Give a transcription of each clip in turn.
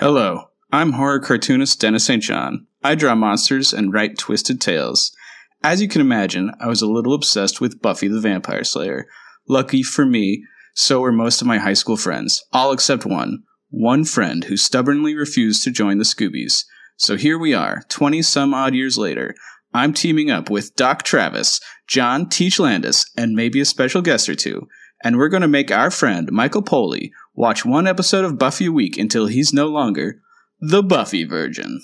Hello, I'm horror cartoonist Dennis St. John. I draw monsters and write twisted tales. As you can imagine, I was a little obsessed with Buffy the Vampire Slayer. Lucky for me, so were most of my high school friends, all except one. One friend who stubbornly refused to join the Scoobies. So here we are, 20 some odd years later. I'm teaming up with Doc Travis, John Teach Landis, and maybe a special guest or two. And we're going to make our friend, Michael Poley, watch one episode of Buffy a week until he's no longer the Buffy Virgin.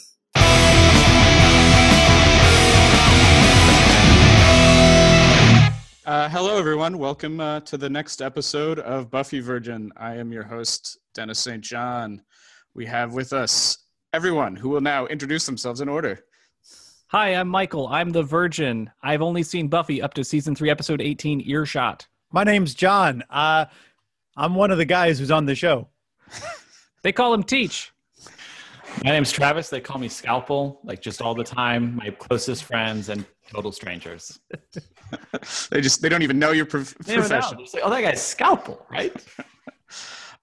Uh, hello, everyone. Welcome uh, to the next episode of Buffy Virgin. I am your host, Dennis St. John. We have with us everyone who will now introduce themselves in order. Hi, I'm Michael. I'm the Virgin. I've only seen Buffy up to season three, episode 18, Earshot. My name's John. Uh, I'm one of the guys who's on the show. They call him Teach. My name's Travis. They call me Scalpel, like just all the time. My closest friends and total strangers. they just they don't even know your prof- They don't know. profession. Like, oh, that guy's Scalpel, right?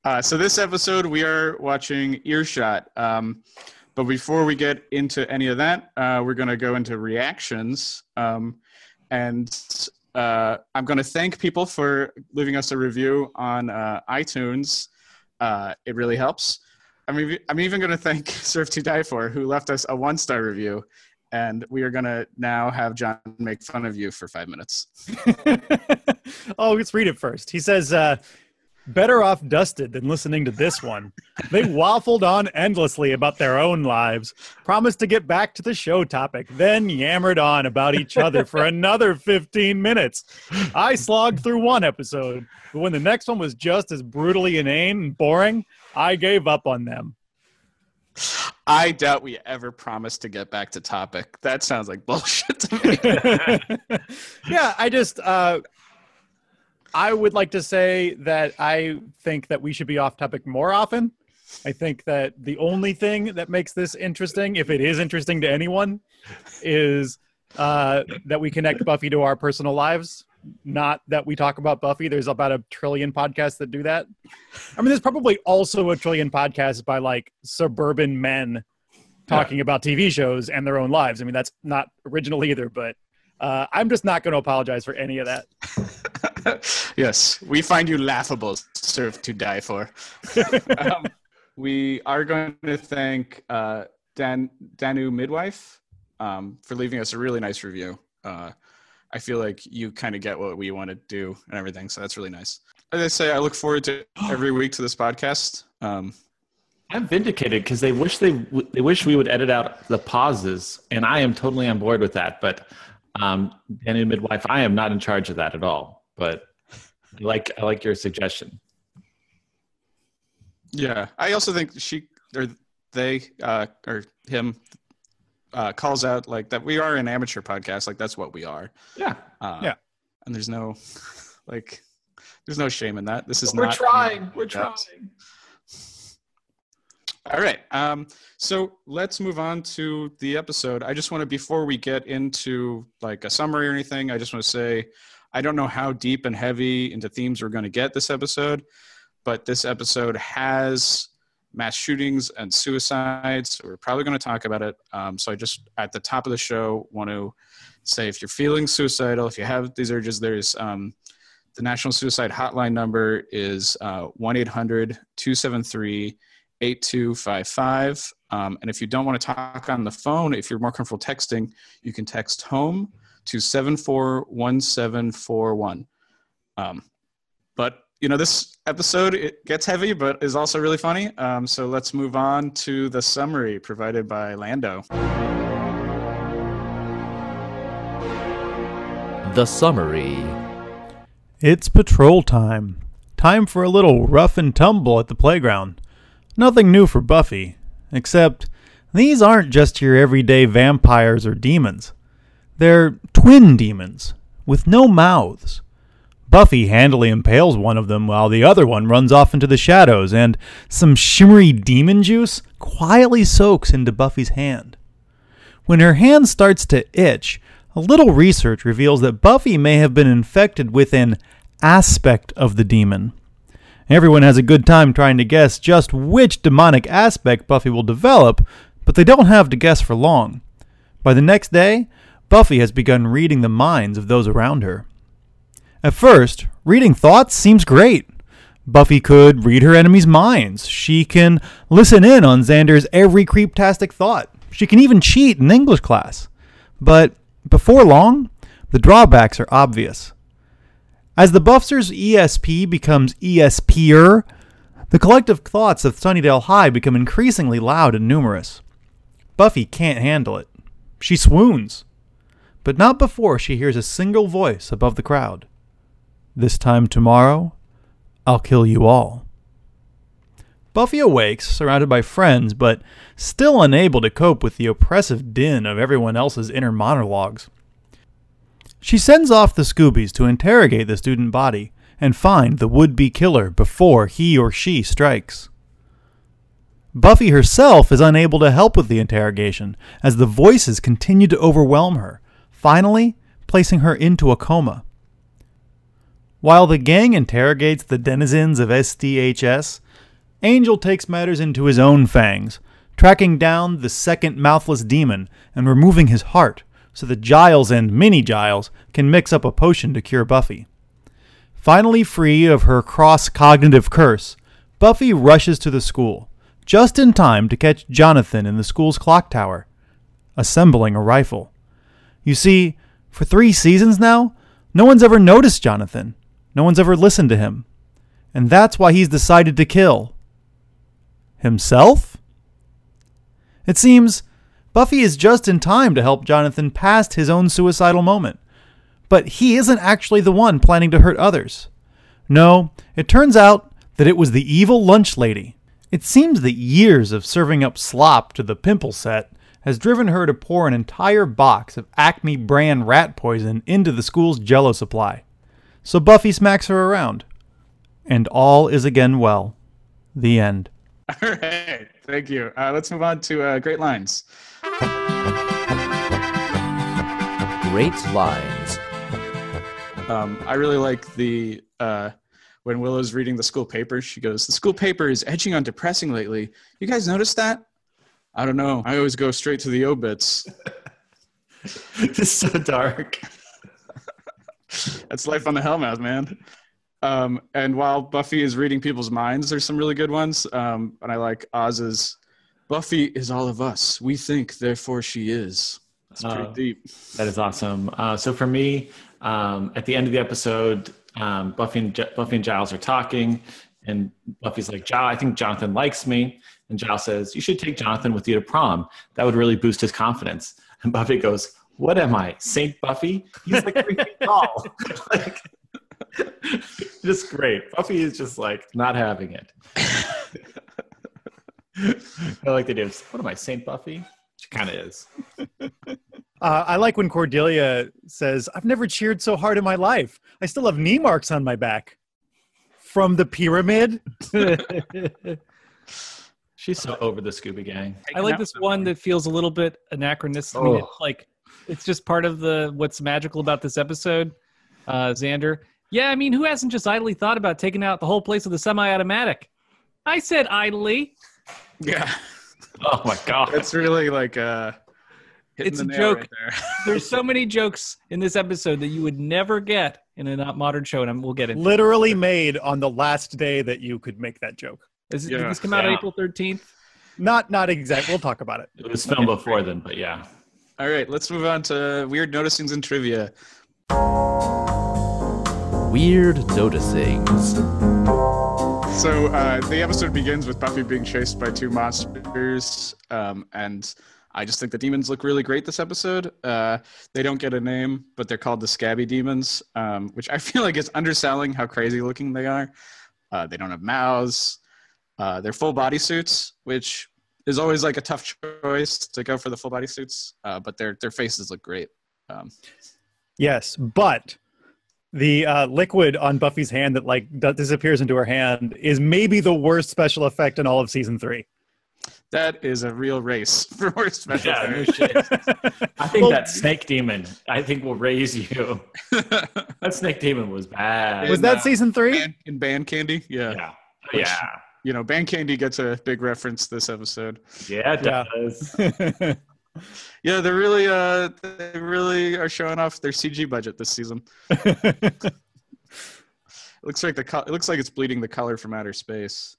Uh, so this episode we are watching Earshot. Um, but before we get into any of that, uh, we're going to go into reactions. Um, and uh, I'm going to thank people for leaving us a review on uh, iTunes. Uh, it really helps. I'm, I'm even going to thank Surf to Die For, who left us a one star review. And we are going to now have John make fun of you for five minutes. oh, let's read it first. He says, uh, better off dusted than listening to this one. They waffled on endlessly about their own lives, promised to get back to the show topic, then yammered on about each other for another 15 minutes. I slogged through one episode, but when the next one was just as brutally inane and boring, I gave up on them. I doubt we ever promised to get back to topic. That sounds like bullshit to me. yeah, I just uh I would like to say that I think that we should be off topic more often. I think that the only thing that makes this interesting, if it is interesting to anyone, is uh, that we connect Buffy to our personal lives. Not that we talk about Buffy. There's about a trillion podcasts that do that. I mean, there's probably also a trillion podcasts by like suburban men talking about TV shows and their own lives. I mean, that's not original either, but uh, I'm just not going to apologize for any of that. yes, we find you laughable, serve to die for. um, we are going to thank uh, Dan Danu Midwife um, for leaving us a really nice review. Uh, I feel like you kind of get what we want to do and everything, so that's really nice. As I say, I look forward to every week to this podcast. Um, I'm vindicated because they wish they w- they wish we would edit out the pauses, and I am totally on board with that. But um, Danny midwife, I am not in charge of that at all. But I like I like your suggestion. yeah, I also think she or they uh, or him uh, calls out like that we are an amateur podcast. Like that's what we are. Yeah, Uh, Yeah. And there's no, like, there's no shame in that. This is we're not. trying. We're Yeah. trying. All right. Um, so let's move on to the episode. I just want to, before we get into like a summary or anything, I just want to say I don't know how deep and heavy into themes we're going to get this episode, but this episode has mass shootings and suicides. So we're probably going to talk about it. Um, so I just, at the top of the show, want to say if you're feeling suicidal, if you have these urges, there's um, the National Suicide Hotline number is uh, 1 800 273 8255. Um, and if you don't want to talk on the phone, if you're more comfortable texting, you can text home to 741741. Um, but, you know, this episode, it gets heavy, but is also really funny. Um, so let's move on to the summary provided by Lando. The summary. It's patrol time. Time for a little rough and tumble at the playground. Nothing new for Buffy, except these aren't just your everyday vampires or demons. They're twin demons, with no mouths. Buffy handily impales one of them while the other one runs off into the shadows, and some shimmery demon juice quietly soaks into Buffy's hand. When her hand starts to itch, a little research reveals that Buffy may have been infected with an aspect of the demon. Everyone has a good time trying to guess just which demonic aspect Buffy will develop, but they don't have to guess for long. By the next day, Buffy has begun reading the minds of those around her. At first, reading thoughts seems great. Buffy could read her enemies' minds. She can listen in on Xander's every creeptastic thought. She can even cheat in English class. But before long, the drawbacks are obvious. As the Buffsters' ESP becomes ESPer, the collective thoughts of Sunnydale High become increasingly loud and numerous. Buffy can't handle it. She swoons. But not before she hears a single voice above the crowd. This time tomorrow, I'll kill you all. Buffy awakes, surrounded by friends, but still unable to cope with the oppressive din of everyone else's inner monologues. She sends off the Scoobies to interrogate the student body and find the would be killer before he or she strikes. Buffy herself is unable to help with the interrogation as the voices continue to overwhelm her, finally placing her into a coma. While the gang interrogates the denizens of SDHS, Angel takes matters into his own fangs, tracking down the second mouthless demon and removing his heart so that Giles and Mini Giles can mix up a potion to cure Buffy. Finally free of her cross cognitive curse, Buffy rushes to the school, just in time to catch Jonathan in the school's clock tower, assembling a rifle. You see, for three seasons now, no one's ever noticed Jonathan. No one's ever listened to him. And that's why he's decided to kill. Himself? It seems Buffy is just in time to help Jonathan past his own suicidal moment. But he isn't actually the one planning to hurt others. No, it turns out that it was the evil lunch lady. It seems that years of serving up slop to the pimple set has driven her to pour an entire box of Acme brand rat poison into the school's jello supply. So Buffy smacks her around. And all is again well. The end. All right. Thank you. Uh, let's move on to uh, Great Lines. Great lines. Um, I really like the uh, when Willow's reading the school paper. She goes, "The school paper is edging on depressing lately. You guys notice that? I don't know. I always go straight to the obits. it's so dark. That's life on the Hellmouth, man." Um, and while Buffy is reading people's minds, there's some really good ones. Um, and I like Oz's Buffy is all of us. We think, therefore she is. It's pretty Uh, deep. That is awesome. Uh, so for me, um, at the end of the episode, um, Buffy and J- Buffy and Giles are talking, and Buffy's like, "Giles, I think Jonathan likes me," and Giles says, "You should take Jonathan with you to prom. That would really boost his confidence." And Buffy goes, "What am I, Saint Buffy? He's like three feet tall." like, just great. Buffy is just like not having it. I like the names. What am I, Saint Buffy? She kind of is. Uh, I like when Cordelia says, I've never cheered so hard in my life. I still have knee marks on my back. From the pyramid? She's so over the Scooby Gang. I like this one that feels a little bit anachronistic. I mean, it's like it's just part of the what's magical about this episode. Uh, Xander, yeah, I mean, who hasn't just idly thought about taking out the whole place with a semi-automatic? I said idly. Yeah, Oh my god. it's really like uh, hitting It's the a nail joke. right there. There's so many jokes in this episode that you would never get in a not modern show, and we'll get it. Literally made on the last day that you could make that joke. Is, Yeah. Did this come out Yeah. April 13th? Not not exact. We'll talk about it. It was filmed before then, but yeah. All right, let's move on to weird noticings and trivia. Weird noticings. So uh, the episode begins with Buffy being chased by two monsters, um, and I just think the demons look really great this episode. Uh, they don't get a name, but they're called the Scabby Demons, um, which I feel like is underselling how crazy looking they are. Uh, they don't have mouths. Uh, they're full body suits, which is always like a tough choice to go for the full body suits, uh, but their their faces look great. Um, Yes, but the uh, liquid on Buffy's hand that like disappears into her hand is maybe the worst special effect in all of season three. That is a real race for worst special Yeah, no effects. I think Well- that snake demon, I think will raise you. That snake demon was bad. Was In, that uh, season three? Band- in band candy, yeah. yeah. Yeah, You know, Band Candy gets a big reference this episode. yeah, it Yeah. does. Yeah, they're really uh they really are showing off their CG budget this season. It looks like the co- it looks like it's bleeding the color from outer space.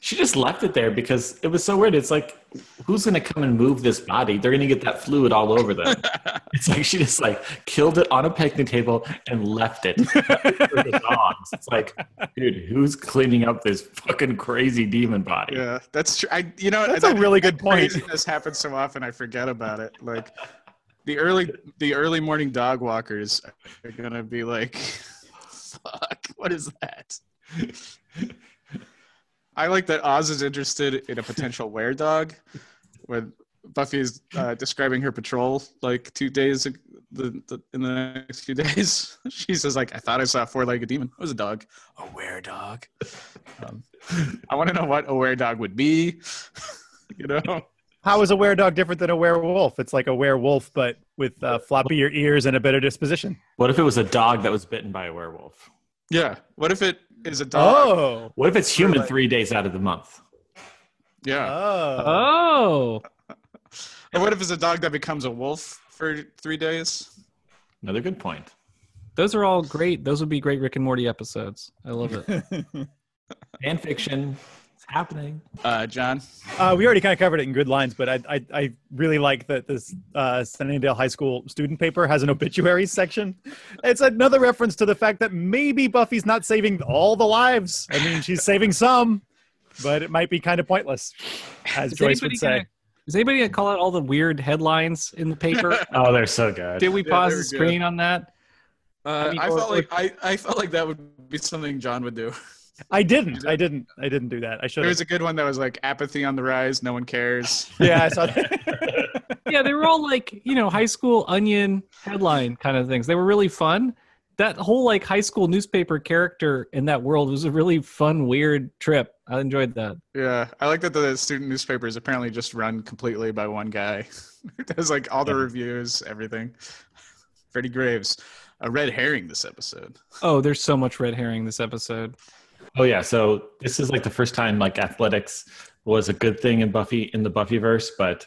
She just left it there because it was so weird. It's like, who's going to come and move this body? They're going to get that fluid all over them. it's like she just like killed it on a picnic table and left it for the dogs. It's like, dude, who's cleaning up this fucking crazy demon body? Yeah, that's true. I you know That's a really good point. This happens so often I forget about it. Like the early the early morning dog walkers are gonna be like, "Fuck, what is that?" I like that Oz is interested in a potential were dog. When Buffy is uh, describing her patrol like two days the, the in the next few days, she says like, "I thought I saw a four-legged demon. It was a dog, a were dog." Um, I want to know what a were dog would be. you know, How is a were-dog different than a werewolf? It's like a werewolf, but with uh, floppier ears and a better disposition. What if it was a dog that was bitten by a werewolf? yeah. What if it is a dog? Oh. What if it's human three days out of the month? Yeah. Oh. Oh, Or what if it's a dog that becomes a wolf for three days? Another good point. those are all great. Those would be great Rick and Morty episodes. I love it. Fan fiction. It's happening. Uh, John. Uh, we already kind of covered it in good lines, but I I, I really like that this uh, Sunnydale High School student paper has an obituaries section. It's another reference to the fact that maybe Buffy's not saving all the lives. I mean, she's saving some, but it might be kind of pointless, as Is Joyce anybody would say. gonna- Is anybody gonna call out all the weird headlines in the paper? Oh, they're so good. Did we Yeah, pause they the were screen on that? Uh, I I, or- felt like I, I felt like that would be something John would do. I didn't. I didn't. I didn't do that. I should There was a good one that was like apathy on the rise, no one cares. Yeah, I saw that. yeah, they were all like, you know, high school onion headline kind of things. They were really fun. That whole like high school newspaper character in that world was a really fun, weird trip. I enjoyed that. Yeah, I like that the student newspaper is apparently just run completely by one guy. Who does like all the reviews, everything. Freddie Graves, a red herring this episode. Oh, there's so much red herring this episode. Oh yeah, so this is like the first time like athletics was a good thing in Buffy in the Buffyverse, but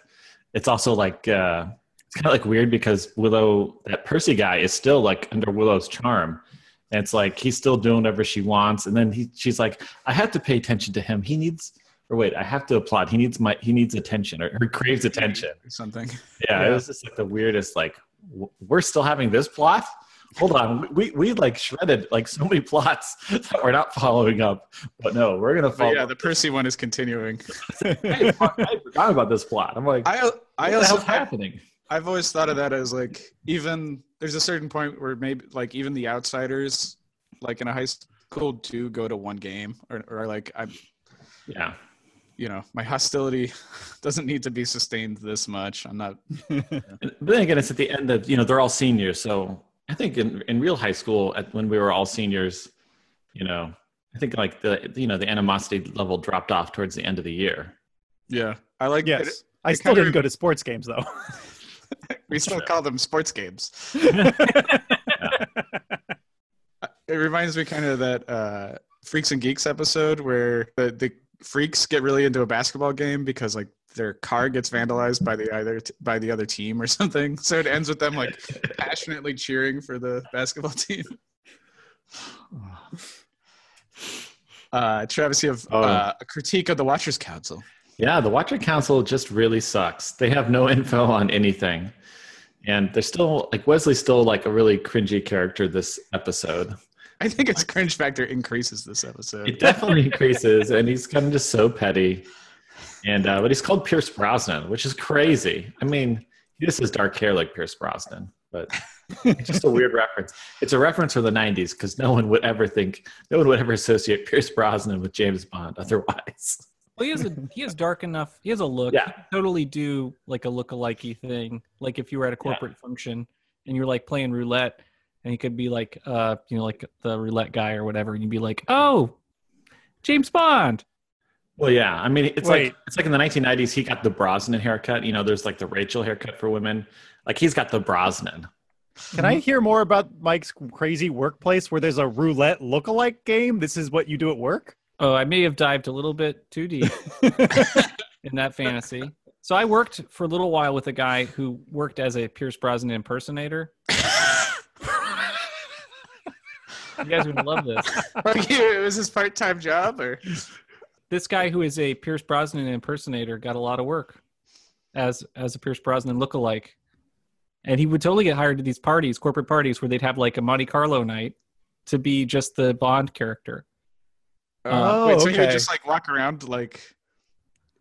it's also like uh it's kind of like weird because Willow that Percy guy is still like under Willow's charm. And it's like he's still doing whatever she wants and then he she's like I have to pay attention to him. He needs or wait, I have to applaud. He needs my he needs attention or, or craves attention. Or something. Yeah, Yeah. it was just like the weirdest like w- we're still having this plot? Hold on, we we like shredded like so many plots that we're not following up, but no, we're gonna But follow. yeah, the Percy one is continuing. I, I forgot about this plot. I'm like, I I also happening? I've always thought of that as like even there's a certain point where maybe like even the outsiders like in a high school do go to one game or, or like I'm Yeah, you know my hostility doesn't need to be sustained this much. I'm not but then again, it's at the end of you know they're all seniors, so I think in in real high school at, when we were all seniors, you know, I think like the you know the animosity level dropped off towards the end of the year. yeah I like yes. it, I it still didn't go to sports games though. we still call them sports games. It reminds me kind of that uh, Freaks and Geeks episode where the, the freaks get really into a basketball game because like their car gets vandalized by the either t- by the other team or something. So it ends with them like passionately cheering for the basketball team. Uh, Travis, you have Oh. uh, a critique of the Watchers Council. Yeah, the Watcher Council just really sucks. They have no info on anything. And they're still like Wesley's still like a really cringy character this episode. I think its cringe factor increases this episode. It episode. definitely increases, and he's kind of just so petty. And uh, but he's called Pierce Brosnan, which is crazy. I mean, he just has dark hair like Pierce Brosnan, but it's just a weird reference. It's a reference from the '90s because no one would ever think, no one would ever associate Pierce Brosnan with James Bond otherwise. Well, he has a he has dark enough. He has a look. Yeah. Totally do like a look-alikey thing. Like if you were at a corporate function and you're like playing roulette, and he could be like, uh, you know, like the roulette guy or whatever, and you'd be like, oh, James Bond. Well, yeah. I mean, it's Wait. like it's like in the 1990s, he got the Brosnan haircut. You know, there's like the Rachel haircut for women. Like he's got the Brosnan. Can I hear more about Mike's crazy workplace where there's a roulette look-alike game? This is what you do at work? Oh, I may have dived a little bit too deep in that fantasy. So I worked for a little while with a guy who worked as a Pierce Brosnan impersonator. you guys would love this. it was his part-time job, or This guy who is a Pierce Brosnan impersonator got a lot of work as as a Pierce Brosnan lookalike, and he would totally get hired to these parties, corporate parties, where they'd have like a Monte Carlo night to be just the Bond character. uh, Oh, wait, so he would just like walk around like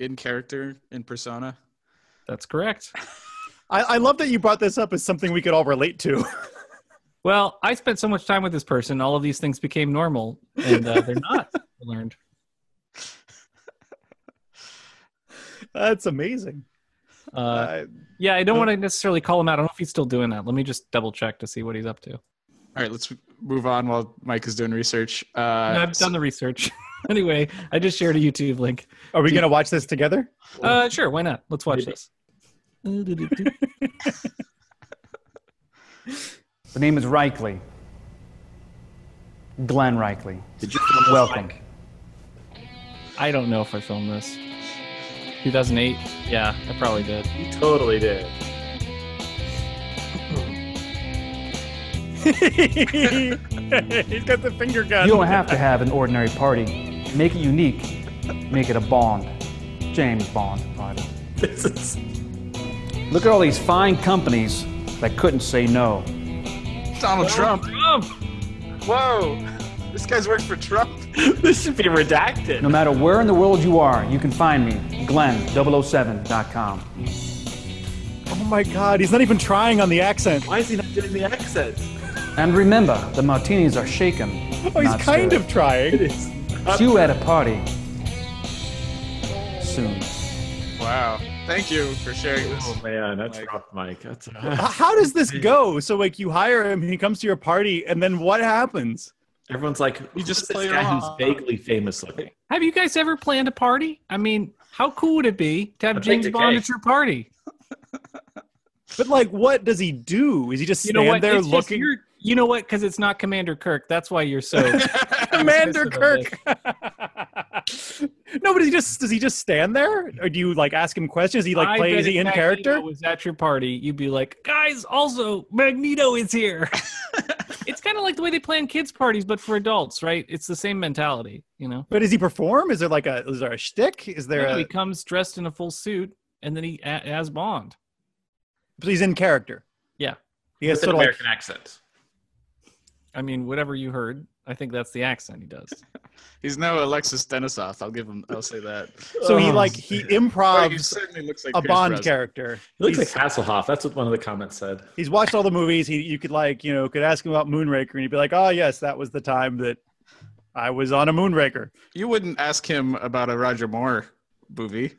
in character, in persona. That's correct. I, I love that you brought this up as something we could all relate to. Well, I spent so much time with this person, all of these things became normal, and uh, they're not. I learned. That's amazing. Uh, Uh, yeah, I don't want to necessarily call him out. I don't know if he's still doing that. Let me just double check to see what he's up to. All right, let's move on while Mike is doing research. Uh, I've done the research. anyway, I just shared a YouTube link. are we going to watch this together? Uh, sure, why not? Let's watch this. The name is Reichley. Glenn Reichley. Did you film this, Welcome. Mike? I don't know if I filmed this. 2008? Yeah, I probably did. You totally did. He's got the finger gun. You don't have to have an ordinary party. Make it unique. Make it a Bond. James Bond party. This is Look at all these fine companies that couldn't say no. Donald Trump. Trump! Whoa, this guy's worked for Trump. this should be redacted. No matter where in the world you are, you can find me, Glenn007.com. Oh my god, he's not even trying on the accent. Why is he not doing the accent? And remember, the martinis are shaken. Oh, he's kind stirred. of trying. See you at a party soon. Wow, thank you for sharing this. Oh man, that's Mike. rough, Mike. That's H- How does this go? So, like, you hire him, he comes to your party, and then what happens? Everyone's like, You just "Who's this play guy who's vaguely famous looking. Have you guys ever planned a party? I mean, how cool would it be to have I'd James Bond cake. at your party? But, like, what does he do? Is he just You stand know what? there It's looking? you're- you know what? Because it's not Commander Kirk. That's why you're so. Commander dismissive of Kirk. no, but he just does he just stand there, or do you like ask him questions? Is he like I play? bet Is he if in Magneto character? Was at your party, you'd be like, guys, also Magneto is here. it's kind of like the way they plan kids' parties, but for adults, right? It's the same mentality, you know. But does he perform? Is there like a is there a shtick? Is there Yeah, a he comes dressed in a full suit, and then he a- as Bond. so he's in character? Yeah. He has With an sort of like American accent. I mean, whatever you heard, I think that's the accent he does. He's no Alexis Denisof. I'll give him. I'll say that. so he Oh. like he Well, he certainly looks like a Pierce Bond Brosnan. character. He looks he's, like Hasselhoff. That's what one of the comments said. he's watched all the movies. He you could like you know could ask him about Moonraker and he'd be like, oh yes, that was the time that I was on a Moonraker. You wouldn't ask him about a Roger Moore movie.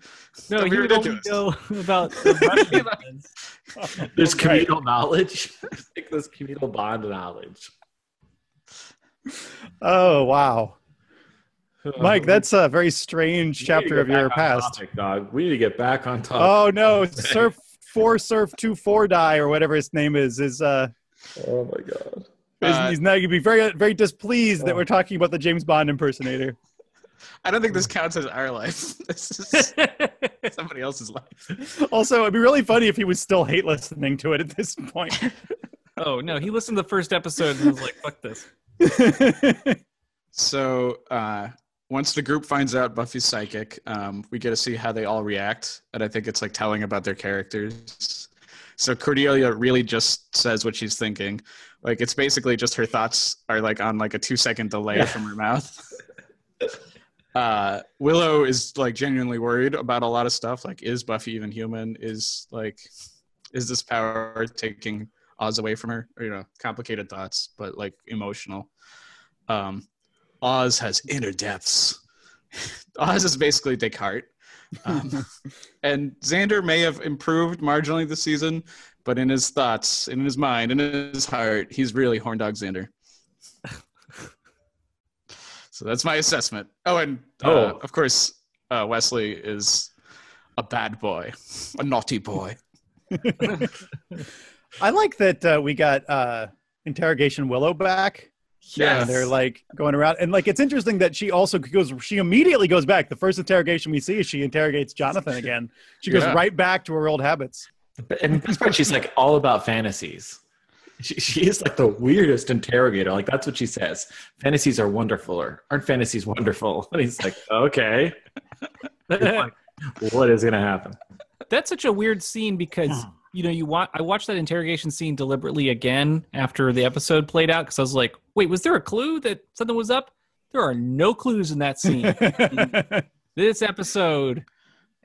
No, That'd he be would only know about the There's communal knowledge. I think there's communal bond knowledge. Oh wow, Mike, that's a very strange we need to chapter of your past. topic, dog. We need to get back on topic. Oh no, Surf Four Surf Two Four Die or whatever his name is is uh Oh my god. is, Uh, he's now gonna be very very displeased that we're talking about the James Bond impersonator. I don't think this counts as our life. This is somebody else's life. Also, it'd be really funny if he was still hate listening to it at this point. Oh no, he listened to the first episode and was like, "Fuck this." So uh, once the group finds out Buffy's psychic, um, we get to see how they all react, and I think it's like telling about their characters. So Cordelia really just says what she's thinking. Like it's basically just her thoughts are like on like a two second delay from her mouth. uh, Willow is like genuinely worried about a lot of stuff. Like, is Buffy even human? Is like, is this power taking Oz away from her? Or, you know, complicated thoughts, but like emotional. Um, Oz has inner depths. Oz is basically Descartes. Um, and Xander may have improved marginally this season, but in his thoughts, in his mind, in his heart, he's really horn dog Xander. so that's my assessment. Oh, and uh, Oh. of course, uh, Wesley is a bad boy, a naughty boy. I like that uh, we got uh, interrogation Willow back Yeah, they're like going around and like it's interesting that she also goes she immediately goes back the first interrogation we see is she interrogates jonathan again she goes Yeah. right back to her old habits And the best part, she's like all about fantasies. She, she is like the weirdest interrogator. Like that's what she says. Fantasies are wonderful, or aren't fantasies wonderful? And he's like, okay, like, what is gonna happen? That's such a weird scene because you know you want I watched that interrogation scene deliberately again after the episode played out because I was like, wait, was there a clue that something was up? There are no clues in that scene. this episode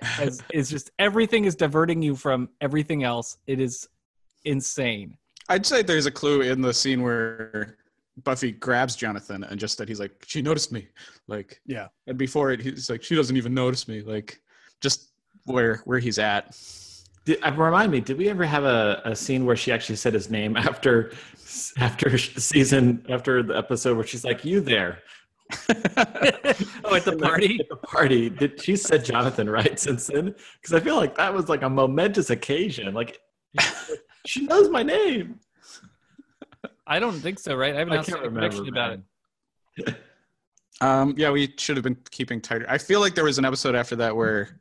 has, is just everything is diverting you from everything else. It is insane. I'd say there's a clue in the scene where Buffy grabs Jonathan and just that he's like, she noticed me. Like, Yeah. And before it, he's like, she doesn't even notice me. Like, just where where he's at. Did, uh, remind me, did we ever have a, a scene where she actually said his name after after season after the episode where she's like, "You there?" Oh, at the party? At the party, did she said Jonathan right since then? Because I feel like that was like a momentous occasion. Like she knows my name. I don't think so, right? I haven't I asked can't any remember prediction about it. Um, yeah, we should have been keeping tighter. I feel like there was an episode after that where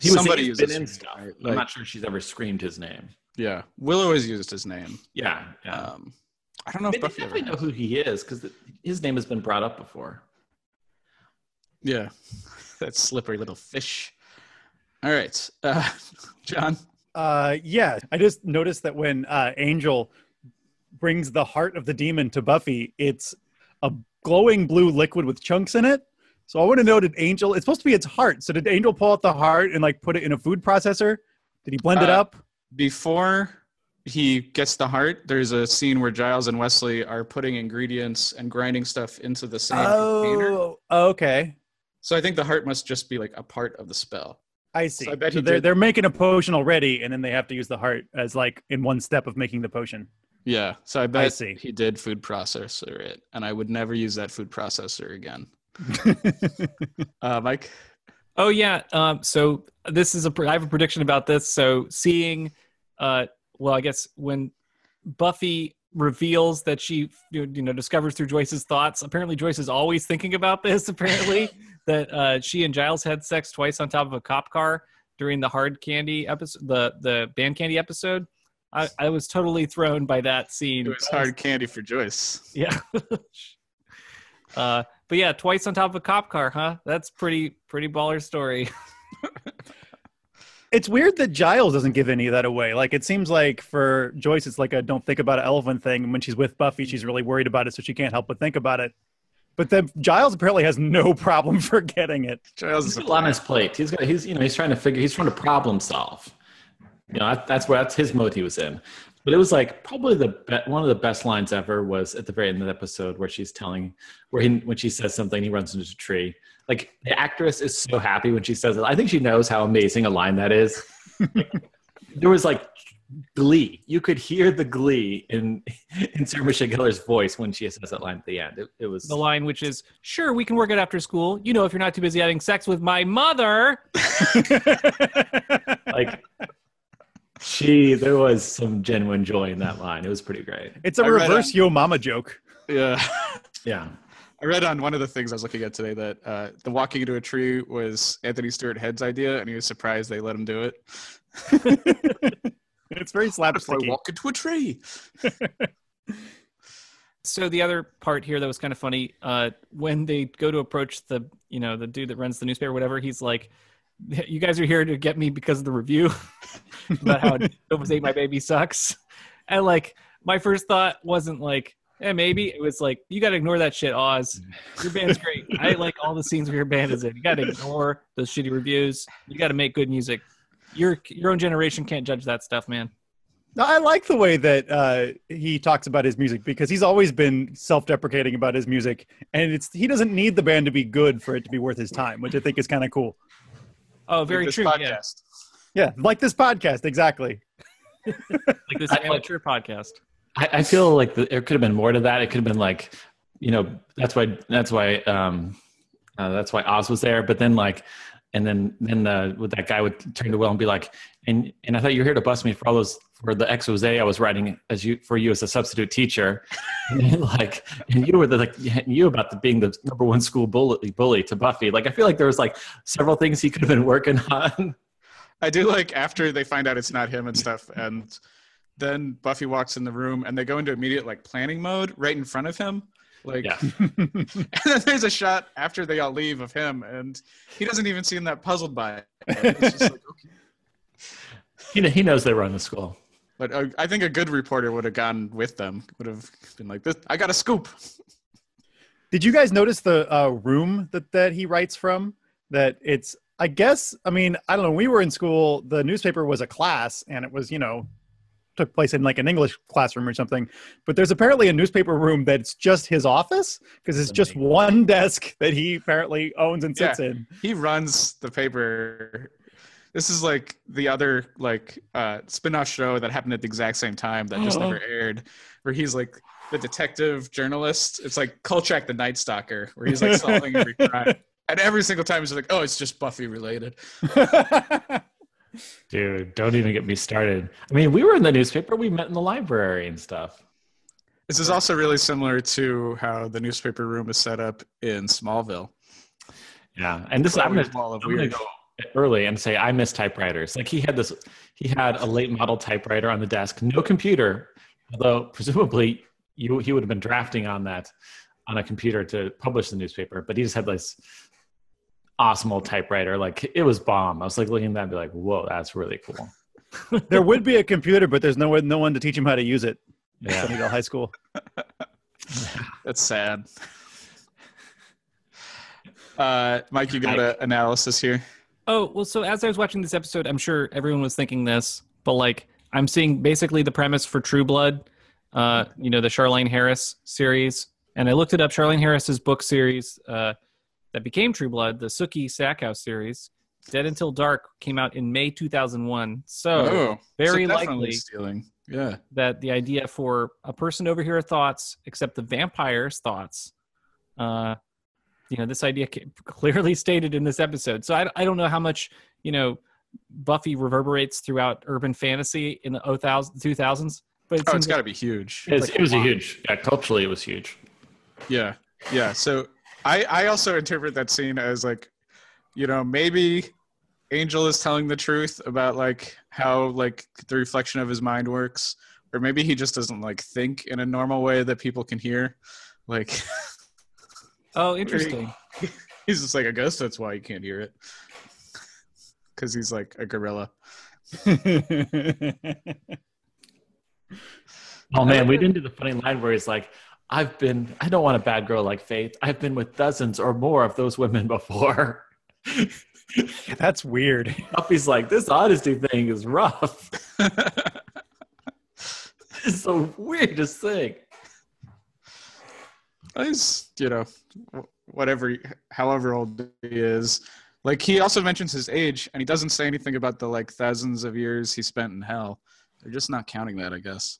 He was somebody he's uses been in his stuff. name, I'm not sure she's ever screamed his name. yeah, Willow has used his name. Yeah, yeah. Um, I don't know They if Buffy ever definitely know who he is because his name has been brought up before. Yeah, that slippery little fish. All right, uh, John. Uh, yeah, I just noticed that when uh, Angel brings the heart of the demon to Buffy, it's a glowing blue liquid with chunks in it. So I want to know did Angel? It's supposed to be its heart. So did Angel pull out the heart and like put it in a food processor? Did he blend it Uh, up? before he gets the heart, there's a scene where Giles and Wesley are putting ingredients and grinding stuff into the same container. Oh, okay. So I think the heart must just be like a part of the spell. I see. So I bet So he they're did- they're making a potion already, and then they have to use the heart as like in one step of making the potion. Yeah, so I bet see. he did food processor it, and I would never use that food processor again. Uh, Mike, Oh yeah. Um, so this is a. I have a prediction about this. So seeing, uh, well, I guess when Buffy reveals that she, you know, discovers through Joyce's thoughts. Apparently, Joyce is always thinking about this. Apparently, that uh, she and Giles had sex twice on top of a cop car during the hard candy episode, the the band candy episode. I, I was totally thrown by that scene. it was hard candy for Joyce. Yeah. uh, but yeah, twice on top of a cop car, huh? That's pretty pretty baller story. It's weird that Giles doesn't give any of that away. Like it seems like for Joyce, it's like a don't think about an elephant thing. And when she's with Buffy, she's really worried about it, so she can't help but think about it. But then Giles apparently has no problem forgetting it. Giles is a a lot on his plate. He's got. He's you know he's trying to figure. He's trying to problem solve. You know that, that's where that's his mode he was in. But it was like probably the be- one of the best lines ever was at the very end of the episode where she's telling where he when she says something he runs into a tree. Like the actress is so happy when she says it. I think she knows how amazing a line that is. there was like glee. You could hear the glee in in Sarah Michelle Gellar's voice when she says that line at the end. It, it was the line which is, "Sure, we can work it after school. You know, if you're not too busy having sex with my mother." like she there was some genuine joy in that line it was pretty great It's a I reverse on- Yo Mama joke. Yeah. yeah I read on one of the things I was looking at today that uh, the walking into a tree was Anthony Stewart Head's idea, and he was surprised they let him do it. It's very If I walk into a tree. So the other part here that was kind of funny, uh, when they go to approach the, you know, the dude that runs the newspaper, whatever, he's like, "You guys are here to get me because of the review about how Novus Ate My Baby sucks," and like my first thought wasn't like, "Eh, maybe." It was like, "You got to ignore that shit, Oz. Your band's great. I like all the scenes where your band is in. You got to ignore those shitty reviews. You got to make good music. Your your own generation can't judge that stuff, man." No, I like the way that uh, he talks about his music because he's always been self-deprecating about his music, and it's he doesn't need the band to be good for it to be worth his time, which I think is kind of cool. Oh, very This true. Yeah, podcast. Yeah, like this podcast, exactly. like this I- amateur podcast. i, I feel like the, there could have been more to that it could have been like you know that's why that's why um uh, that's why oz was there but then like and then then the, with that guy would turn to will and be like and and i thought you were here to bust me for all those for the expose I was writing as you for you as a substitute teacher, and like, and you were the like you about the being the number one school bully bully to Buffy. Like, I feel like there was like several things he could have been working on. I do like after they find out it's not him and stuff, and then Buffy walks in the room and they go into immediate like planning mode right in front of him. Like, Yeah. and then there's a shot after they all leave of him, and he doesn't even seem that puzzled by it. It's like, okay. He kn- he knows they run the school. But uh, I think a good reporter would have gone with them. Would have been like, "This, I got a scoop." Did you guys notice the uh, room that that he writes from? That it's, I guess, I mean, I don't know. We were in school. The newspaper was a class, and it was, you know, took place in like an English classroom or something. But there's apparently a newspaper room that's just his office because it's just one desk that he apparently owns and sits in. He runs the paper. This is like the other like uh, spin-off show that happened at the exact same time that just never aired, where he's like the detective journalist. It's like Kolchak the Night Stalker, where he's like solving every crime. And every single time he's like, "Oh, it's just Buffy related." Dude, don't even get me started. I mean, we were in the newspaper. We met in the library and stuff. This is also really similar to how the newspaper room is set up in Smallville. Yeah, and this I'm gonna, I'm gonna go early and say I miss typewriters. Like he had this, he had a late model typewriter on the desk, no computer. Although presumably you he would have been drafting on that on a computer to publish the newspaper, but he just had this awesome old typewriter. Like it was bomb. I was like looking at that and be like, whoa, that's really cool. there would be a computer, but there's no one, no one to teach him how to use it. Yeah. Sunnydale High School. That's sad. Uh, Mike, you got an analysis here. Oh, well, so as I was watching this episode, I'm sure everyone was thinking this, but like I'm seeing basically the premise for True Blood, uh, you know, the Charlaine Harris series. And I looked it up, Charlaine Harris's book series uh, that became True Blood, the Sookie Stackhouse series, Dead Until Dark, came out in May 2001. So oh, very so likely stealing. Yeah. that the idea for a person to overhear thoughts, except the vampire's thoughts, uh, you know, this idea clearly stated in this episode. So I, I don't know how much, you know, Buffy reverberates throughout urban fantasy in the 2000, 2000s, but it oh, it's got to be huge. It's, it was a huge, yeah, culturally it was huge. Yeah, yeah. So I I also interpret that scene as like, you know, maybe Angel is telling the truth about like how like the reflection of his mind works, or maybe he just doesn't like think in a normal way that people can hear. Like oh, interesting. he's just like, I guess that's why you can't hear it, because he's like a gorilla. Oh man, we didn't do the funny line where he's like, I've been, I don't want a bad girl like Faith. I've been with dozens or more of those women before. That's weird. Buffy's like, this honesty thing is rough. it's the weirdest thing. He's you know whatever however old he is like he also mentions his age and he doesn't say anything about the like thousands of years he spent in hell they're just not counting that i guess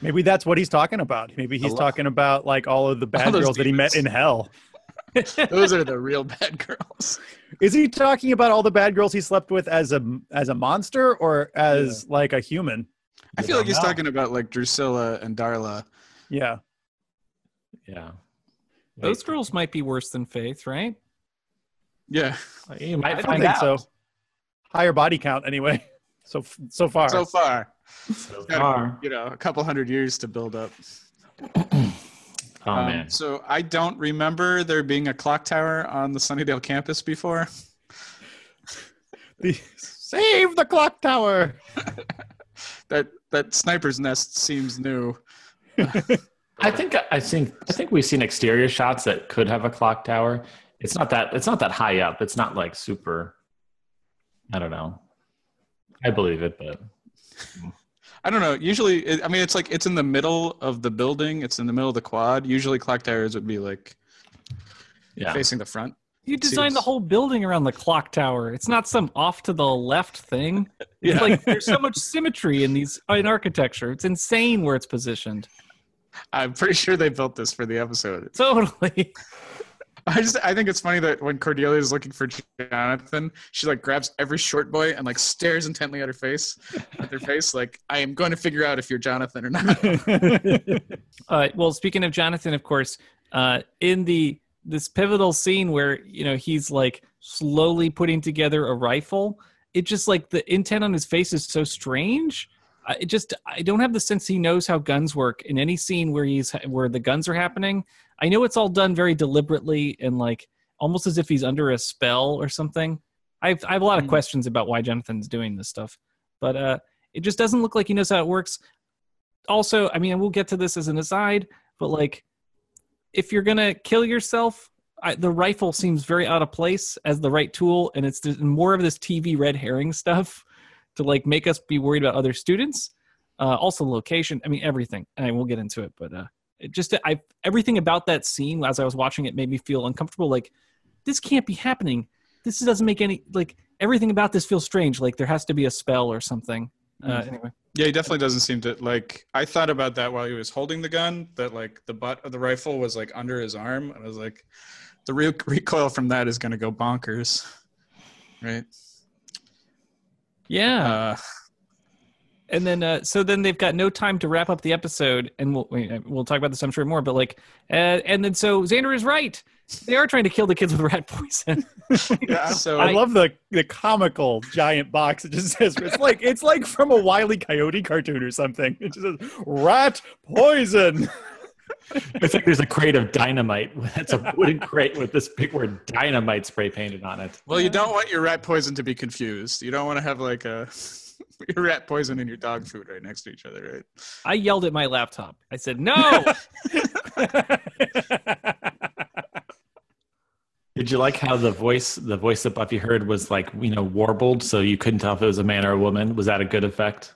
Maybe that's what he's talking about. Maybe he's talking about like all of the bad girls that he met in hell. those are the real bad girls Is he talking about all the bad girls he slept with as a as a monster or as like a human? i feel like he's know. talking about like drusilla and darla Yeah. Yeah. Those girls might be worse than Faith, right? yeah You might I don't find think out. so. Higher body count anyway. So so far. so far So Gotta- far. you know a couple hundred years to build up Oh Um, man. so i don't remember there being a clock tower on the sunnydale campus before The- save the clock tower. that that sniper's nest seems new I think I think I think we've seen exterior shots that could have a clock tower. It's not that it's not that high up. It's not like super. I don't know. I believe it, but I don't know. Usually, it, I mean, it's like it's in the middle of the building. It's in the middle of the quad. Usually, clock towers would be like yeah. facing the front. You designed the whole building around the clock tower. It's not some off to the left thing. It's Yeah. like there's so much symmetry in these in architecture. It's insane where it's positioned. I'm pretty sure they built this for the episode. Totally. I just I think it's funny that when Cordelia is looking for Jonathan, she like grabs every short boy and like stares intently at her face, at their face, like I am going to figure out if you're Jonathan or not. Uh, well, speaking of Jonathan, of course, uh, in the this pivotal scene where you know he's like slowly putting together a rifle, it just like the intent on his face is so strange. I it just I don't have the sense he knows how guns work in any scene where he's where the guns are happening. I know it's all done very deliberately and like almost as if he's under a spell or something. I've I have a lot of Mm. questions about why Jonathan's doing this stuff, but uh, it just doesn't look like he knows how it works. Also, I mean, we'll get to this as an aside, but like, if you're gonna kill yourself, I, the rifle seems very out of place as the right tool, and it's more of this TV red herring stuff to like make us be worried about other students. Uh, also, location. I mean, everything. And we'll get into it, but uh, it just I everything about that scene as I was watching it made me feel uncomfortable. Like this can't be happening. This doesn't make any like everything about this feels strange. Like there has to be a spell or something. Uh, anyway, yeah, he definitely doesn't seem to like. I thought about that while he was holding the gun. That like the butt of the rifle was like under his arm, and I was like, the real recoil from that is going to go bonkers, right? Yeah. Uh, and then uh, so then they've got no time to wrap up the episode and we'll we- we'll talk about this i'm sure more but like uh, and then so xander is right they are trying to kill the kids with rat poison yeah, so I love the the comical giant box. It just says it's like it's like from a Wile E. Coyote cartoon or something. It just says rat poison. It's like there's a crate of dynamite. It's a wooden crate with this big word dynamite spray painted on it. Well, you don't want your rat poison to be confused. You don't want to have like a your rat poison and your dog food right next to each other, right? i yelled at my laptop i said no Did you like how the voice the voice that Buffy heard was like, you know, warbled so you couldn't tell if it was a man or a woman? Was that a good effect?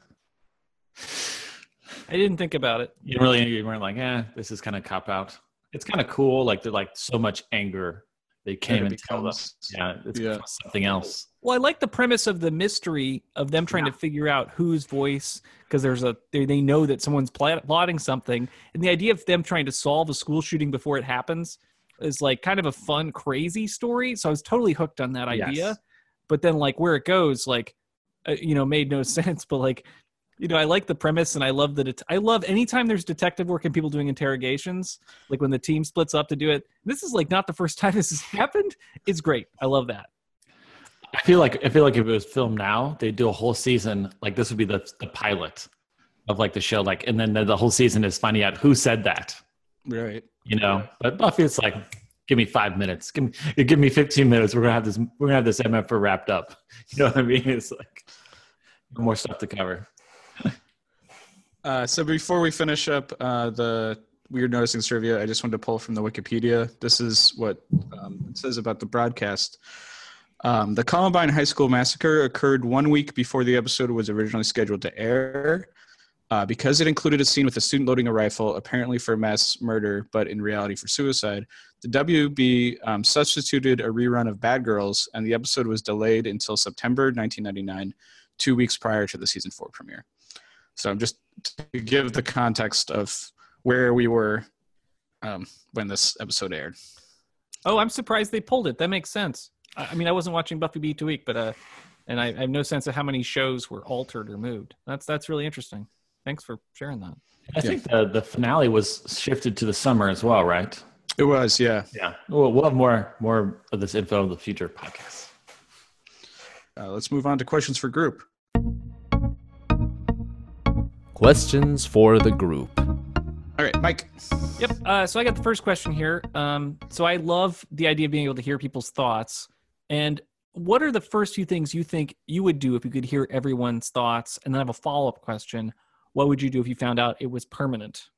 I didn't think about it You really you weren't like, eh, this is kind of cop out. It's kind of cool. Like they're like so much anger. They came and it even tell them. becomes- Yeah, it's Yeah. something else. well i like the premise of the mystery of them trying to figure out whose voice because there's a they, they know that someone's plot, plotting something and the idea of them trying to solve a school shooting before it happens is like kind of a fun crazy story so i was totally hooked on that idea Yes. but then like where it goes like uh, you know made no sense but like you know i like the premise and i love that it i love anytime there's detective work and people doing interrogations like when the team splits up to do it this is like not the first time this has happened it's great i love that I feel like I feel like if it was filmed now, they'd do a whole season. Like this would be the the pilot of like the show. Like, and then the, the whole season is finding out who said that. Right. You know. But Buffy, it's like, give me five minutes. Give me give me fifteen minutes. We're gonna have this. We're gonna have this MF wrapped up. You know what I mean? It's like more stuff to cover. Uh, so before we finish up uh, the weird noticing trivia, I just wanted to pull from the Wikipedia. This is what um, it says about the broadcast. Um, the Columbine High School massacre occurred one week before the episode was originally scheduled to air. Uh, because it included a scene with a student loading a rifle, apparently for mass murder, but in reality for suicide, the WB um, substituted a rerun of Bad Girls, and the episode was delayed until September 1999, two weeks prior to the season four premiere. So just to give the context of where we were um, when this episode aired. Oh, I'm surprised they pulled it. That makes sense. I, I mean, I wasn't watching Buffy Beat to Week, but uh, and I, I have no sense of how many shows were altered or moved. That's that's really interesting. Thanks for sharing that. I think the the finale was shifted to the summer as well, right? It was, yeah. Yeah. We'll, we'll have more more of this info in the future podcast. Uh, let's move on to questions for group. Questions for the group. All right, Mike. Yep. Uh, so I got the first question here. Um, so I love the idea of being able to hear people's thoughts. And what are the first few things you think you would do if you could hear everyone's thoughts? And then I have a follow up question. What would you do if you found out it was permanent?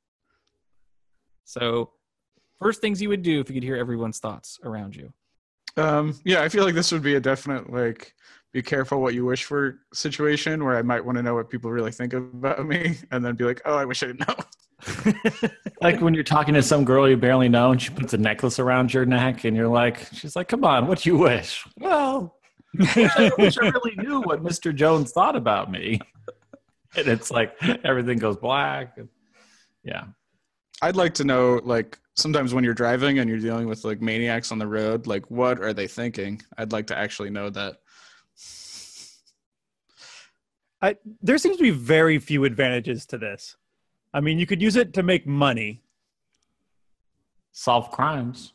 So, first things you would do if you could hear everyone's thoughts around you. Um, yeah, I feel like this would be a definite like be careful what you wish for situation where I might want to know what people really think about me and then be like, oh, I wish I didn't know. Like when you're talking to some girl you barely know and she puts a necklace around your neck and you're like, she's like, come on, what do you wish? Well, I wish I really knew what Mr. Jones thought about me. And it's like everything goes black. Yeah. I'd like to know like sometimes when you're driving and you're dealing with like maniacs on the road, like what are they thinking? I'd like to actually know that. I, there seems to be very few advantages to this. I mean, you could use it to make money. Solve crimes.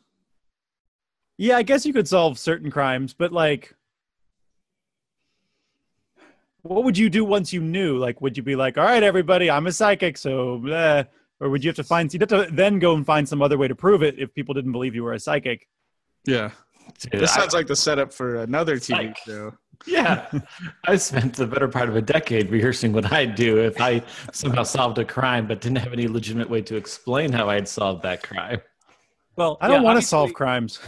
Yeah, I guess you could solve certain crimes, but like, what would you do once you knew? Like, would you be like, all right, everybody, I'm a psychic, so, bleh. or would you have to find, you'd have to then go and find some other way to prove it if people didn't believe you were a psychic? Yeah. Dude, This I- sounds like the setup for another TV Psych. show. Yeah, I spent the better part of a decade rehearsing what I'd do if I somehow solved a crime, but didn't have any legitimate way to explain how I'd solved that crime. Well, I don't yeah, want to solve crimes.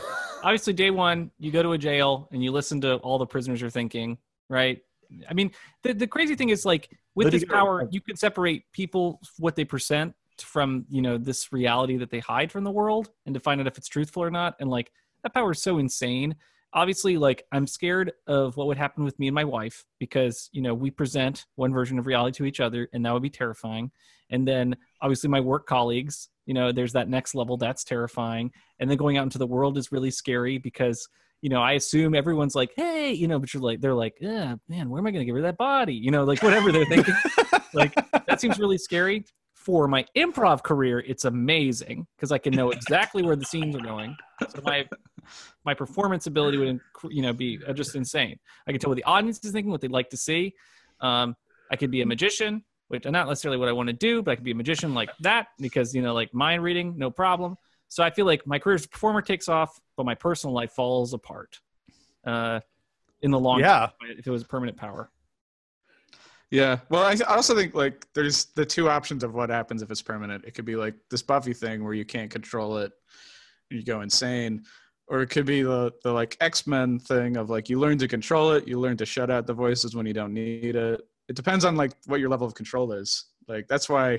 obviously day one you go to a jail and you listen to all the prisoners are thinking right? I mean the, the crazy thing is like with this Litigate- power you can separate people what they present from you know this reality that they hide from the world and to find out if it's truthful or not. And like that power is so insane obviously like i'm scared of what would happen with me and my wife because you know we present one version of reality to each other and that would be terrifying. And then obviously my work colleagues you know there's that next level that's terrifying. And then going out into the world is really scary because you know i assume everyone's like hey you know but you're like they're like yeah man where am i going to give her that body? You know like whatever they're thinking. Like that seems really scary for my improv career it's amazing because i can know exactly where the scenes are going so my my performance ability would you know be just insane i can tell what the audience is thinking what they'd like to see um, i could be a magician which not necessarily what i want to do but i could be a magician like that because you know like mind reading no problem so I feel like my career as a performer takes off, but my personal life falls apart. Uh, in the long Yeah. term, if it was permanent power. Yeah. Well, I, I also think like there's the two options of what happens if it's permanent. It could be like this Buffy thing where you can't control it, you go insane, or it could be the the like X Men thing of like you learn to control it, you learn to shut out the voices when you don't need it. It depends on like what your level of control is. Like that's why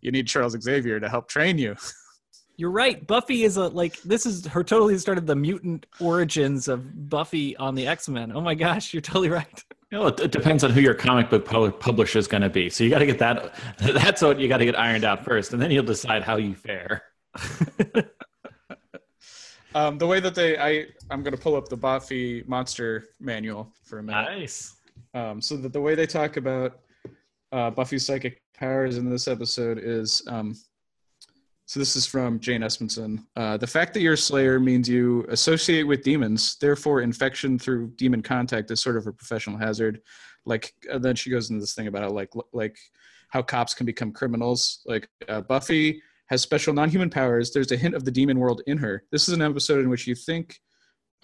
you need Charles Xavier to help train you. You're right. Buffy is a like this is her totally started the mutant origins of Buffy on the X Men. Oh my gosh, you're totally right. You know, it, it depends on who your comic book publisher is going to be. So you got to get that. That's what you got to get ironed out first, and then you'll decide how you fare. Um, the way that they, I, I'm going to pull up the Buffy monster manual for a minute. Nice. Um, so that the way they talk about uh, Buffy's psychic powers in this episode is, um, so this is from Jane Espenson. Uh, the fact that you're a Slayer means you associate with demons. Therefore, infection through demon contact is sort of a professional hazard. Like uh, then she goes into this thing about how like like how cops can become criminals. Like uh, Buffy has special non-human powers. There's a hint of the demon world in her. This is an episode in which you think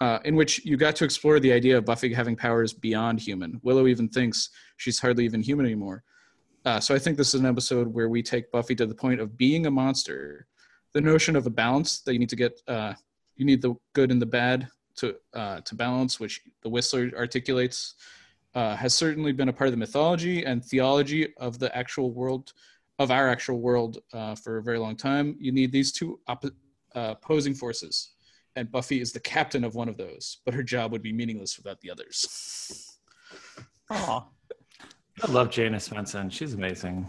uh, in which you got to explore the idea of Buffy having powers beyond human. Willow even thinks she's hardly even human anymore. Uh, so I think this is an episode where we take Buffy to the point of being a monster. The notion of a balance that you need to get, uh, you need the good and the bad to uh, to balance, which the Whistler articulates, uh, has certainly been a part of the mythology and theology of the actual world, of our actual world, uh, for a very long time. You need these two oppo- uh, opposing forces and Buffy is the captain of one of those, but her job would be meaningless without the others. Aw. I love Jane Espenson. She's amazing.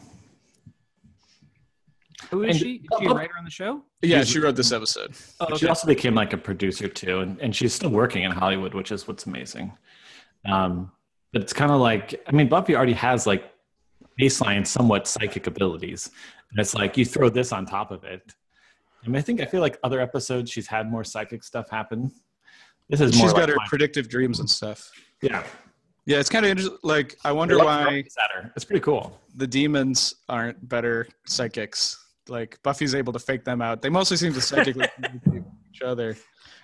Who is And- she? Is she a writer on the show? Yeah, She's- she wrote this episode. Oh, She also became like a producer too, and, and she's still working in Hollywood, which is what's amazing. Um, but it's kind of like, I mean, Buffy already has like baseline, somewhat psychic abilities, and it's like you throw this on top of it. I mean, I think I feel like other episodes she's had more psychic stuff happen. This is more She's got like her my- predictive dreams and stuff. yeah. Yeah, it's kind of interesting. Like, I wonder why throw this at her. It's pretty cool. the demons aren't better psychics. Like, Buffy's able to fake them out. They mostly seem to psychically communicate with each other.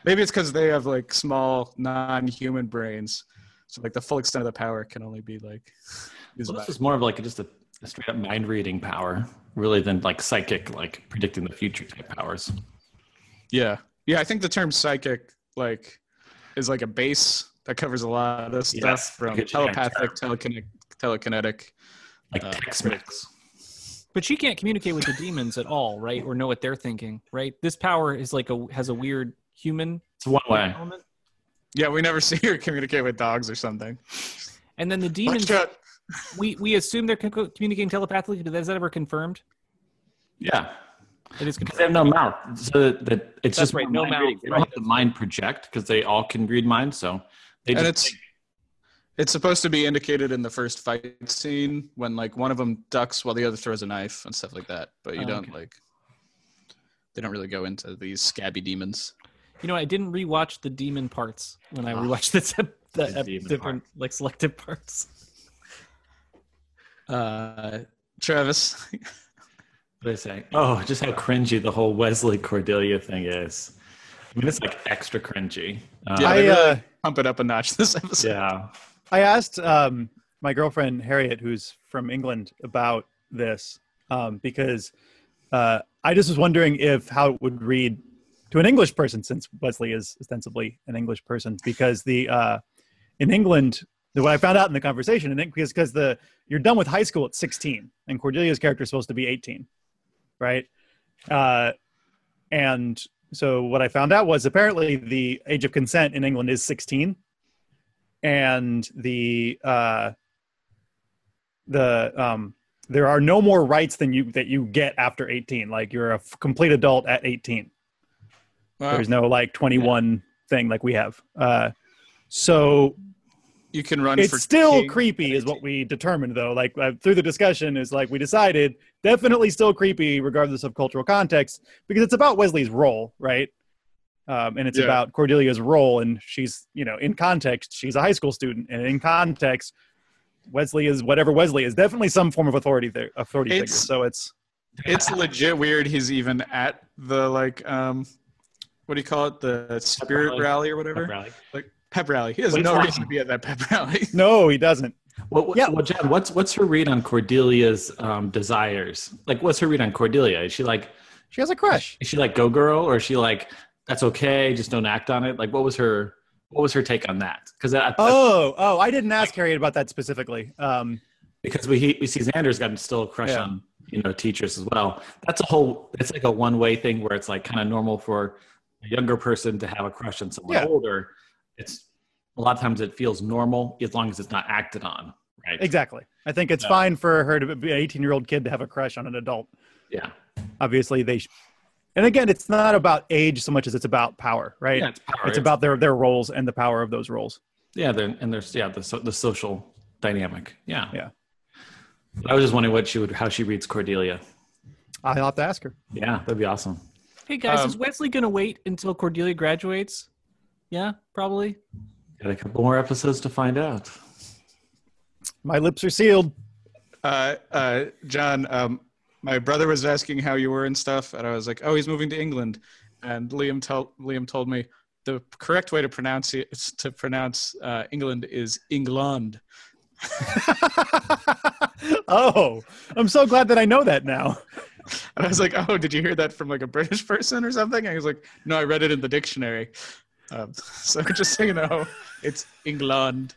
Maybe it's because they have like small, non-human brains. So, like, the full extent of the power can only be like. used Well, by- this is more of like just a, a straight up mind reading power, really, than like psychic, like predicting the future type powers. Yeah. Yeah, I think the term psychic like is like a base that covers a lot of stuff Yes, from telepathic, telekinetic, telekinetic. Like Uh, Tex-Mex. But she can't communicate with the demons at all, right? Or know what they're thinking, right? This power is like a has a weird human It's one way. element. Yeah, we never see her communicate with dogs or something. And then the demons, we we assume they're communicating telepathically. But is that ever confirmed? Yeah. It is because they have no mouth, so that, that it's That's just right, no mouth, reading. They don't right, have to mind project because they all can read minds. So they and just it's it's supposed to be indicated in the first fight scene when like one of them ducks while the other throws a knife and stuff like that. But you Oh, don't okay. like they don't really go into these scabby demons. You know, I didn't rewatch the demon parts when I rewatched this ep- the, The ep- demon different like selected parts. Uh, Travis, what do I say? Oh, just how cringy the whole Wesley Cordelia thing is. I mean, it's like extra cringy. Uh, yeah, I, they really uh, pump it up a notch this episode. yeah. I asked um, my girlfriend Harriet, who's from England, about this um, because uh, I just was wondering if how it would read to an English person, since Wesley is ostensibly an English person. Because the uh, in England, what I found out in the conversation, and because because the you're done with high school at 16, and Cordelia's character is supposed to be 18, right? Uh, and so what I found out was apparently the age of consent in England is 16 and the uh the um there are no more rights than you that you get after 18 like you're a f- complete adult at 18 Wow. there's no like 21 thing like we have. Uh so you can run for it's still creepy is what we determined though. Like uh, through the discussion is like we decided definitely still creepy regardless of cultural context because it's about wesley's role right um, and it's Yeah. about cordelia's role and she's you know in context she's a high school student and in context wesley is whatever wesley is definitely some form of authority there authority figure so it's It's legit weird. He's even at the like um, what do you call it? The spirit rally. rally or whatever. Rally. Like pep rally. He has no not- reason to be at that pep rally. no he doesn't What, what, Yeah. well, Jen, what's what's her read on Cordelia's um, desires? Like, what's her read on Cordelia? Is she like, she has a crush is she like go girl, or is she like that's okay, just don't act on it? Like, what was her what was her take on that? Because oh oh i didn't ask harriet about that specifically um because we we see Xander's got still a crush Yeah. on you know teachers as well. That's a whole. It's like a one way thing where it's like kind of normal for a younger person to have a crush on someone Yeah. older. It's a lot of times it feels normal as long as it's not acted on, right? exactly i think it's Yeah. fine for her to be an 18 year old kid to have a crush on an adult Yeah, obviously they sh- and again it's not about age so much as it's about power right yeah, it's power. it's about their their roles and the power of those roles yeah, and there's yeah the so, the social dynamic. Yeah, Yeah. I was just wondering what she would how she reads Cordelia. i'll have to ask her Yeah, that'd be awesome. Hey guys, Um, is Wesley gonna wait until Cordelia graduates? Yeah, probably. Got a couple more episodes to find out. my lips are sealed Uh, uh, John, um, my brother was asking how you were and stuff, and I was like, "Oh, he's moving to England." And Liam told Liam told me the correct way to pronounce it to pronounce uh, England is England. oh i'm so glad that i know that now And I was like, "Oh, did you hear that from like a British person or something?" And he was like, "No, I read it in the dictionary." Um, so just so you know, it's England.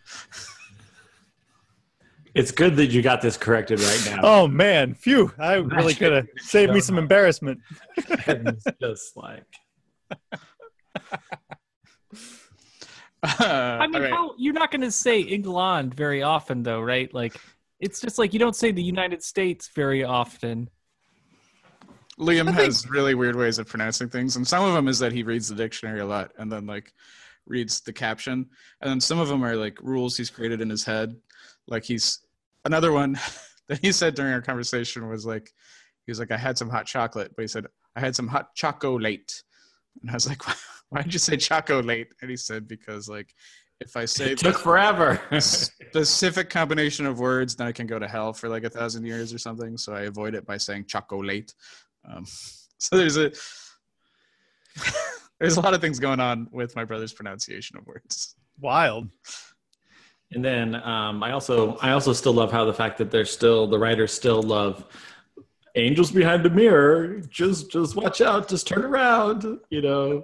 It's good that you got this corrected right now. oh man phew i really could have saved me some embarrassment just like I mean, how you're not gonna say England very often, though, right? Like, it's just like you don't say the United States very often. Liam think- has really weird ways of pronouncing things, and some of them is that he reads the dictionary a lot and then like reads the caption, and then some of them are like rules he's created in his head. Like he's another one that he said during our conversation was like he was like I had some hot chocolate, but he said I had some hot chocolate, and I was like why did you say chocolate? And he said because like if I say it took forever. specific combination of words, then I can go to hell for like a thousand years or something. So I avoid it by saying chocolate. Um, so there's a there's a lot of things going on with my brother's pronunciation of words. wild And then um, I also I also still love how the fact that they're still the writers still love angels behind the mirror. Just just watch out. Just turn around. You know,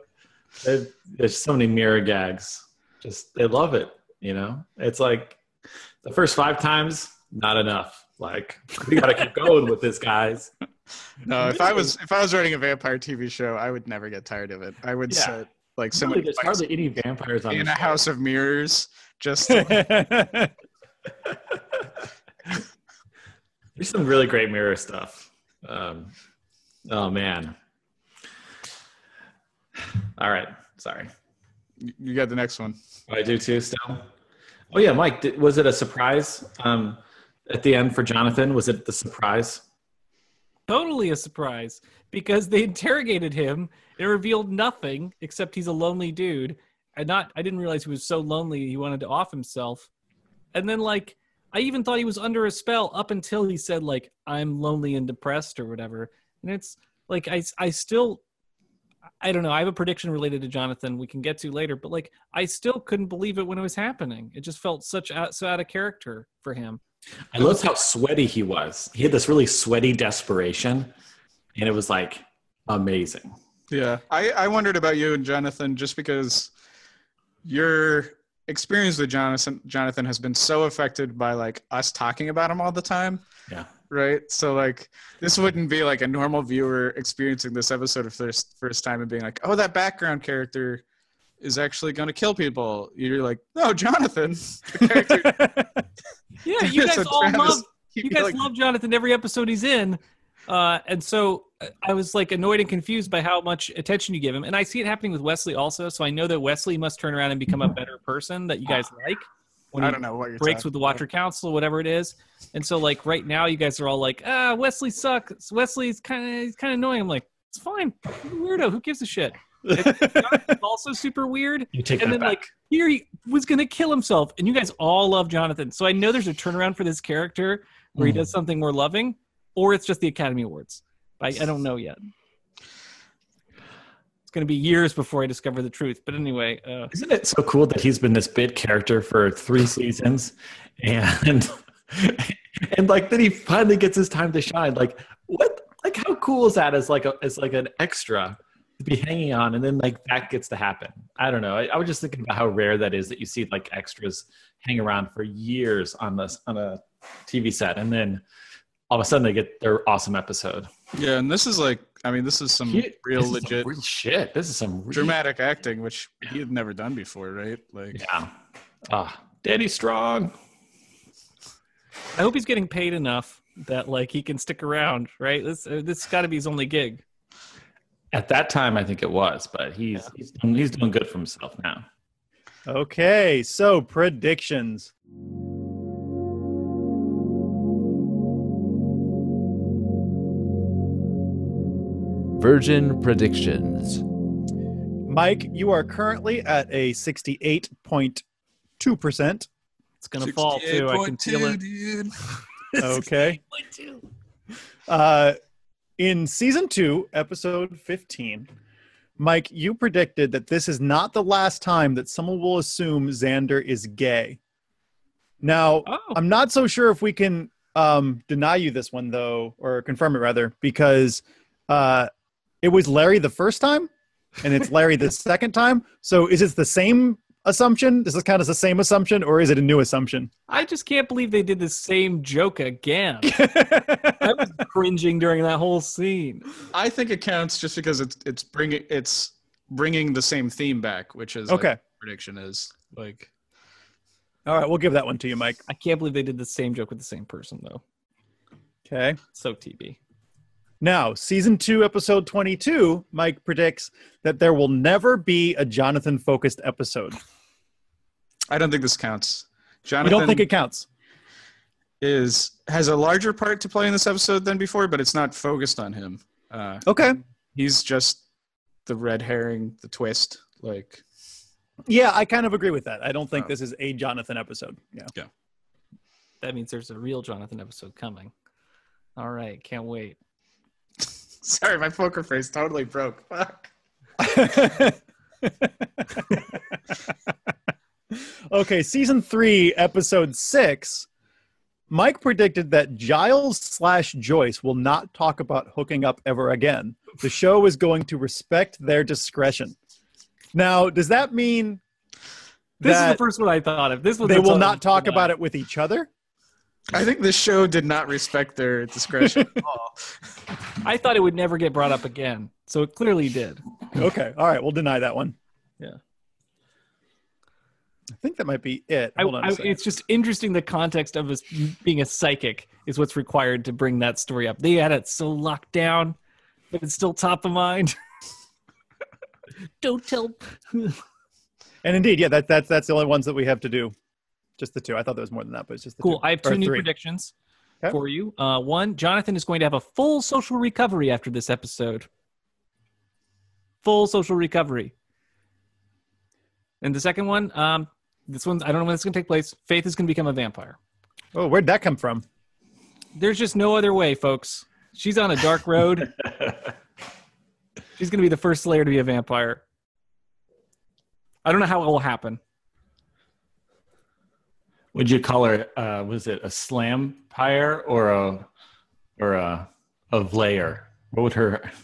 There- there's so many mirror gags. Just they love it. You know, it's like the first five times not enough. Like we got to keep going with this, guys. No, if I was if I was writing a vampire TV show, I would never get tired of it. I would Yeah. set like so Really, many there's hardly any vampires on in a show. house of mirrors. Just to- There's some really great mirror stuff. Um, Oh man. All right. Sorry. You- got the next one. I do too. Still. Oh yeah, Mike. Did, was it a surprise um, at the end for Jonathan? Was it the surprise? Totally a surprise because they interrogated him and revealed nothing except he's a lonely dude. And not, I didn't realize he was so lonely he wanted to off himself. And then, like, I even thought he was under a spell up until he said, like, I'm lonely and depressed or whatever. And it's like, I, I still, I don't know. I have a prediction related to Jonathan we can get to later, but like, I still couldn't believe it when it was happening. It just felt such out, so out of character for him. I loved how sweaty he was. He had this really sweaty desperation, and it was like amazing. Yeah, I, I wondered about you and Jonathan just because your experience with Jonathan Jonathan has been so affected by like us talking about him all the time. Yeah. Right. So like this wouldn't be like a normal viewer experiencing this episode for first first time and being like, oh, that background character is actually going to kill people. You're like, no, Jonathan. The character. Yeah, you guys So all Travis, love you'd you be guys like, love Jonathan every episode he's in. Uh, and so uh, I was like annoyed and confused by how much attention you give him. And I see it happening with Wesley also. So I know that Wesley must turn around and become a better person that you guys like when I don't know what you're breaks with the about. Watcher Council, whatever it is. And so like right now you guys are all like, ah, Wesley sucks. Wesley's kind of he's kind of annoying. I'm like, it's fine. He's a weirdo. Who gives a shit? Jonathan's also super weird You take and then back. like here he was gonna kill himself and you guys all love jonathan so i know there's a turnaround for this character where he does something more loving or it's just the academy awards i, I don't know yet it's gonna be years before i discover the truth but anyway uh, Isn't it so cool that he's been this bit character for three seasons, and and like then he finally gets his time to shine. Like what? Like how cool is that? As like a as like an extra to be hanging on, and then like that gets to happen. I don't know. I, I was just thinking about how rare that is that you see like extras hang around for years on this on a TV set, and then all of a sudden they get their awesome episode. Yeah, and this is like, I mean, this is some He- real this is some legit real shit. This is some real, dramatic acting, which he had never done before, right? Like, Yeah. Ah, Danny Strong. i hope he's getting paid enough that like he can stick around right this uh, this got to be his only gig At that time, I think it was, but he's he's, doing, he's doing good for himself now. Okay, so predictions. Virgin predictions. Mike, you are currently at a 68.2%. it's gonna fall too i can feel it dude. Okay. Uh, in season two, episode 15, Mike, you predicted that this is not the last time that someone will assume Xander is gay. Now, oh I'm not so sure if we can um, deny you this one, though, or confirm it rather, because uh, it was Larry the first time and it's Larry the second time. So is it the same assumption? Does this count as the same assumption or is it a new assumption? i just can't believe they did the same joke again i was cringing during that whole scene I think it counts just because it's it's bringing it's bringing the same theme back, which is like, Okay. prediction is like All right, we'll give that one to you, Mike. I can't believe they did the same joke with the same person though. Okay. So TB. Now, season two, episode 22, Mike predicts that there will never be a Jonathan focused episode. I don't think this counts. You Jonathan don't think it counts? is has a larger part to play in this episode than before, but it's not focused on him. Uh, Okay. he's just the red herring, the twist. Like Yeah, I kind of agree with that. I don't think Oh. this is a Jonathan episode. Yeah. That means there's a real Jonathan episode coming. All right, can't wait. Sorry, my poker face totally broke. Fuck. okay, season three, episode six. Mike predicted that Giles slash Joyce will not talk about hooking up ever again. The show is going to respect their discretion. Now, does that mean This is the first one I thought of. This was they will not talk about it with each other? I think this show did not respect their discretion at all. I thought it would never get brought up again. So it clearly did. Okay, all right, we'll deny that one. Yeah. I think that might be it. I, Hold on a I- second. it's just interesting the context of us being a psychic is what's required to bring that story up. They had it so locked down. but it's still top of mind. Don't tell. And indeed, yeah, that, that's that's the only ones that we have to do. Just the two. I thought there was more than that, but it's just the Cool. two. I have Or two new three. predictions Okay. for you. Uh, one, Jonathan is going to have a full social recovery after this episode. Full social recovery. And the second one, um, this one's I don't know when it's going to take place. Faith is going to become a vampire. Oh, where'd that come from? There's just no other way, folks. She's on a dark road. She's going to be the first Slayer to be a vampire. I don't know how it will happen. Would you call her? Uh, was it a slam pyre or a or a a Vlayer? What would her?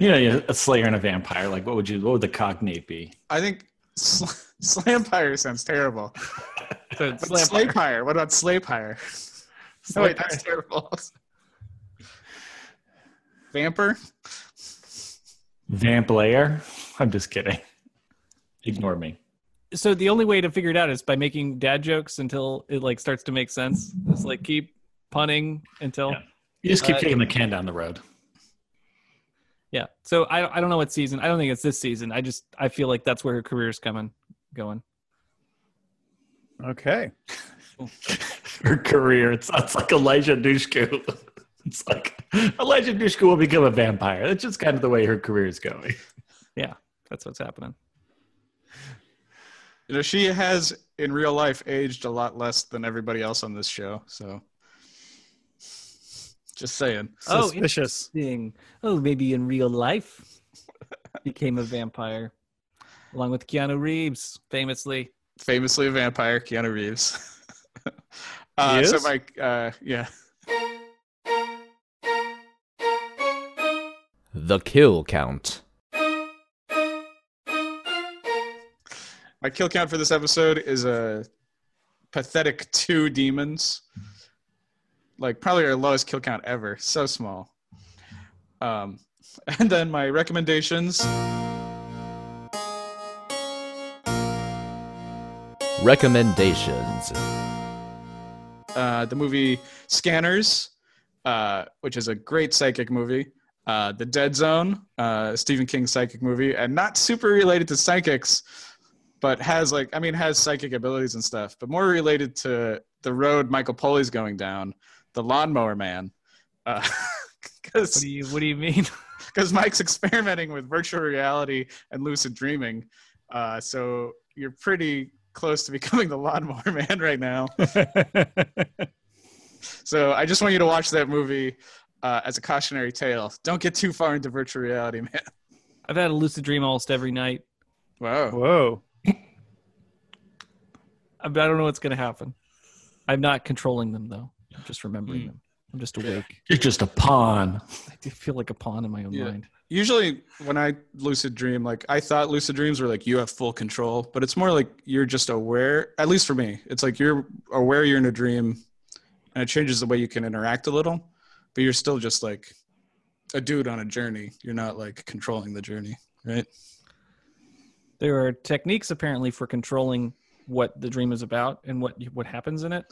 You know, a slayer and a vampire. Like, what would you? What would the cognate be? I think sl- Slampire sounds terrible. So But Slam- Slaypire. What about Slaypire? Oh, wait, that's terrible. Vamper? Vamp layer? I'm just kidding. Ignore me. so the only way to figure it out is by making dad jokes until it like starts to make sense. It's like keep punning until Yeah. You just keep Uh, kicking the can down the road. Yeah. So I I don't know what season. I don't think it's this season. I just I feel like that's where her career's coming going. Okay. Her career. It's, it's like Eliza Dushku. It's like Eliza Dushku will become a vampire. That's just kind of the way her career is going. Yeah, that's what's happening. You know, she has in real life aged a lot less than everybody else on this show. So just saying. Oh, Suspicious. Interesting. Oh, maybe in real life became a vampire, along with Keanu Reeves, famously. Famously a vampire, Keanu Reeves. uh, He so is? my uh, yeah. The kill count. My kill count for this episode is a pathetic two demons. Like probably our lowest kill count ever. So small. Um, and then my recommendations. Recommendations. Uh, the movie Scanners, uh, which is a great psychic movie. Uh, the Dead Zone, uh, Stephen King psychic movie, and not super related to psychics, but has like I mean has psychic abilities and stuff, but more related to the road Michael Poley's going down, the Lawnmower Man, What because do you What do you mean? because Mike's experimenting with virtual reality and lucid dreaming. Uh, so you're pretty close to becoming the lawnmower man right now. So I just want you to watch that movie uh, as a cautionary tale. Don't get too far into virtual reality, man. I've had a lucid dream almost every night. Wow. Whoa. I I don't know what's going to happen. I'm not controlling them though. I'm just remembering Hmm. them. I'm just awake. You're just a pawn. I do feel like a pawn in my own Yeah. mind. Usually, when I lucid dream, like I thought lucid dreams were like you have full control, but it's more like you're just aware. At least for me, it's like you're aware you're in a dream, and it changes the way you can interact a little, but you're still just like a dude on a journey. You're not like controlling the journey, right? There are techniques apparently for controlling what the dream is about and what what happens in it.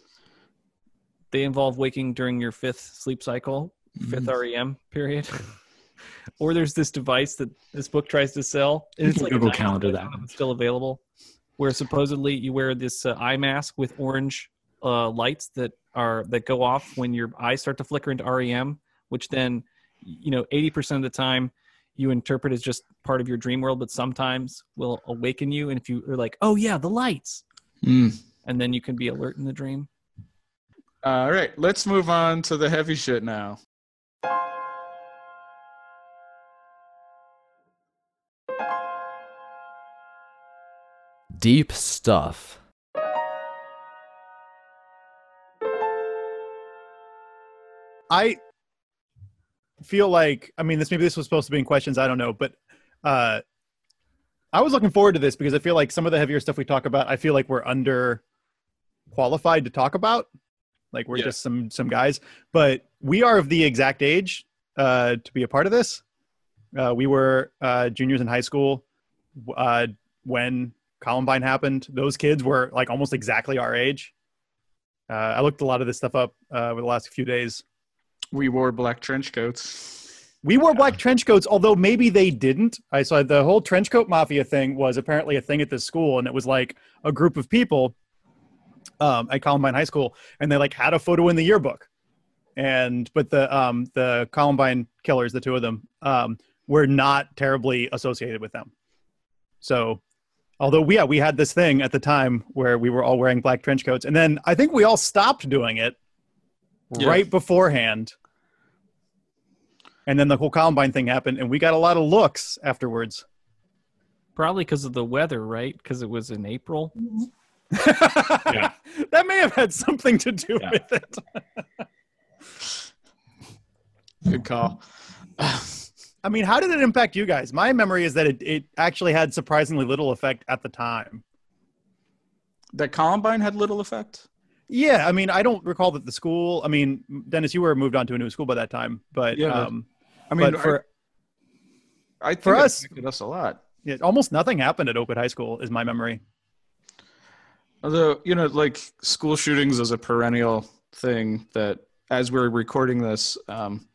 They involve waking during your fifth sleep cycle, 5th REM period. or there's this device that this book tries to sell. and It's like Google Calendar that I don't know if one. It's still available. Where supposedly you wear this uh, eye mask with orange uh, lights that are that go off when your eyes start to flicker into REM, which then you know 80% of the time you interpret as just part of your dream world, but sometimes will awaken you. And if you are like, oh yeah, the lights, and then you can be alert in the dream. All right, let's move on to the heavy shit now. Deep stuff. I feel like I mean this maybe this was supposed to be in questions, I don't know, but uh I was looking forward to this because I feel like some of the heavier stuff we talk about, I feel like we're under qualified to talk about. Like we're Yeah. just some some guys, but we are of the exact age uh to be a part of this. Uh we were uh juniors in high school uh when Columbine happened. Those kids were like almost exactly our age. Uh, I looked a lot of this stuff up uh, over the last few days. We wore black trench coats. We wore black trench coats, although maybe they didn't. I saw the whole trench coat mafia thing was apparently a thing at this school, and it was like a group of people um, at Columbine High School, and they like had a photo in the yearbook. And but the um, the Columbine killers, the two of them, um, were not terribly associated with them. So, although we yeah we had this thing at the time where we were all wearing black trench coats, and then I think we all stopped doing it Yeah. right beforehand. And then the whole Columbine thing happened, and we got a lot of looks afterwards. Probably because of the weather, right? Because it was in April. That may have had something to do Yeah. with it. Good call. I mean, how did it impact you guys? My memory is that it, it actually had surprisingly little effect at the time. That Columbine had little effect. Yeah, I mean, I don't recall that the school. I mean, Dennis, you were moved on to a new school by that time, but Yeah. um, I mean, but for I, I think for it us- affected us a lot. yeah, almost nothing happened at Oakwood High School, is my memory. Although, you know, like school shootings is a perennial thing that as we're recording this, um,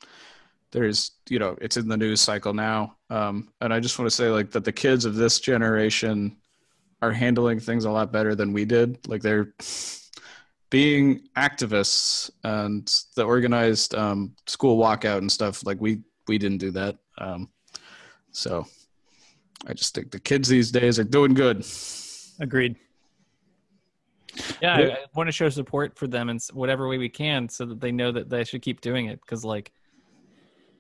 there's, you know, it's in the news cycle now. Um, and I just want to say, like, that the kids of this generation are handling things a lot better than we did. Like, they're being activists and the organized um, school walkout and stuff. Like, we, we didn't do that. Um, so I just think the kids these days are doing good. Agreed. Yeah, I, I want to show support for them in whatever way we can, so that they know that they should keep doing it. Because, like,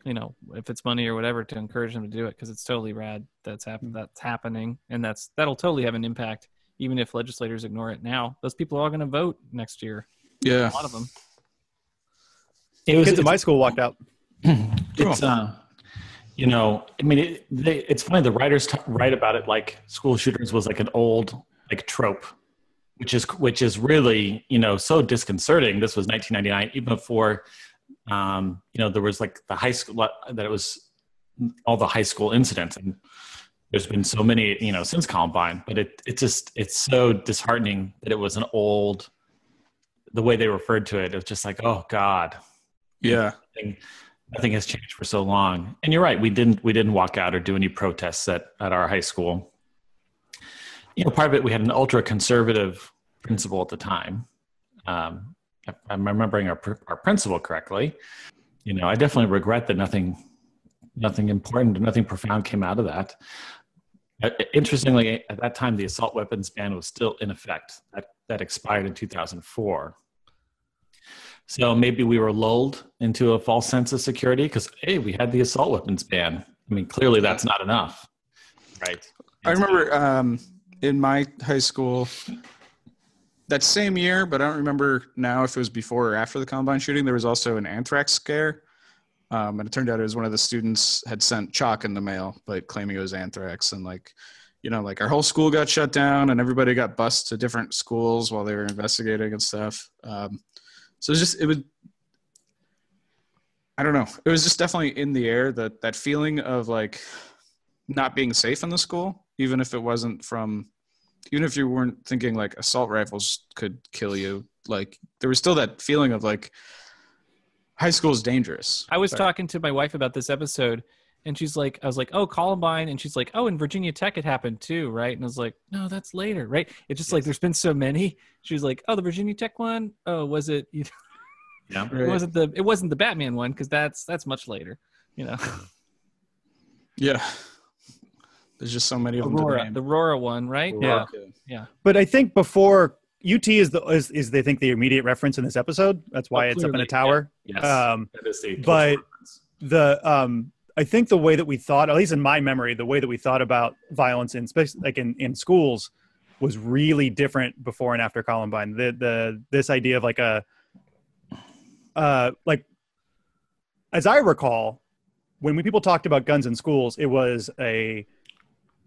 you know, if it's money or whatever, to encourage them to do it, because it's totally rad that's hap- that's happening, and that's that'll totally have an impact, even if legislators ignore it now. Those people are all going to vote next year. Yeah. A lot of them. It was Kids at my school walked out. it's uh you know i mean it, they, it's funny the writers t- write about it like school shooters was like an old like trope which is which is really you know so disconcerting this was 1999 even before um you know there was like the high school that it was all the high school incidents and there's been so many you know since columbine but it it just it's so disheartening that it was an old the way they referred to it it was just like oh god Yeah. nothing, nothing has changed for so long. And you're right, we didn't we didn't walk out or do any protests at, at our high school. You know, part of it we had an ultra conservative principal at the time. Um, if I'm remembering our our principal correctly. You know, I definitely regret that nothing nothing important, nothing profound came out of that. Uh, Interestingly, at that time, the assault weapons ban was still in effect. That that expired in 2004. So maybe we were lulled into a false sense of security because hey, we had the assault weapons ban. I mean, clearly that's not enough, right? I remember um, in my high school that same year, but I don't remember now if it was before or after the Columbine shooting. There was also an anthrax scare, um, and it turned out it was one of the students had sent chalk in the mail, but claiming it was anthrax, and like, you know, like our whole school got shut down, and everybody got bused to different schools while they were investigating and stuff. Um, so it was just it was. I don't know. It was just definitely in the air that that feeling of like not being safe in the school, even if it wasn't from, even if you weren't thinking like assault rifles could kill you, like there was still that feeling of like high school is dangerous. I was Sorry. talking to my wife about this episode, and she's like, I was like, oh, Columbine. And she's like, oh, in Virginia Tech it happened too, right? And I was like, no, that's later, right? It's just like there's been so many. She was like, oh, the Virginia Tech one? Oh, was it? You Yeah. It wasn't the it wasn't the Batman one because that's that's much later. You know, Yeah. There's just so many of them. Aurora, name. the Aurora one, right? Aurora. Yeah. But I think before UT is the is, is they think the immediate reference in this episode. That's why Oh, it's up in a tower. Yes, Um, the but- reference. the um I think the way that we thought, at least in my memory, the way that we thought about violence in spec- like in, in schools was really different before and after Columbine. The the this idea of like a uh like as I recall, when we people talked about guns in schools, it was a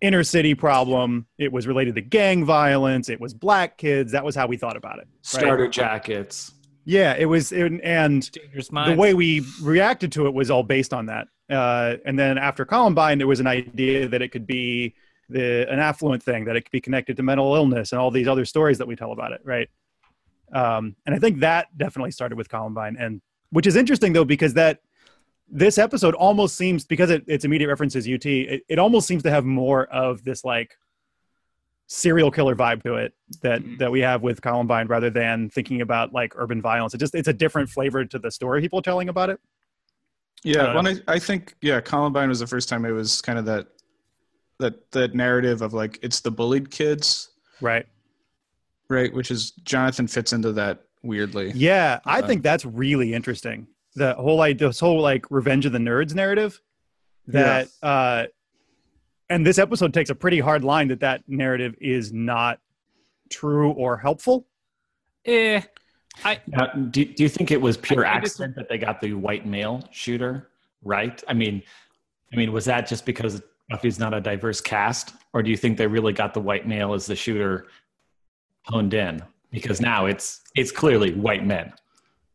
inner city problem. It was related to gang violence. It was black kids. That was how we thought about it. starter jackets. Yeah, it was, it, and the way we reacted to it was all based on that. Uh, and then after Columbine, there was an idea that it could be the an affluent thing, that it could be connected to mental illness and all these other stories that we tell about it, right? Um, and I think that definitely started with Columbine. And which is interesting though because that this episode almost seems because it, its immediate references UT, it, it almost seems to have more of this like serial killer vibe to it that Mhm. that we have with Columbine rather than thinking about like urban violence. It just it's a different flavor to the story people are telling about it. Yeah, I when I, I think yeah, Columbine was the first time it was kind of that that that narrative of like it's the bullied kids, Right. right? Which is Jonathan fits into that weirdly. Yeah, I Uh, think that's really interesting. The whole like this whole like revenge of the nerds narrative that uh and this episode takes a pretty hard line that that narrative is not true or helpful. Eh, I Now, do, do you think it was pure I- I just- accident that they got the white male shooter right? I mean, I mean, was that just because Buffy's not a diverse cast, or do you think they really got the white male as the shooter honed in? Because now it's it's clearly white men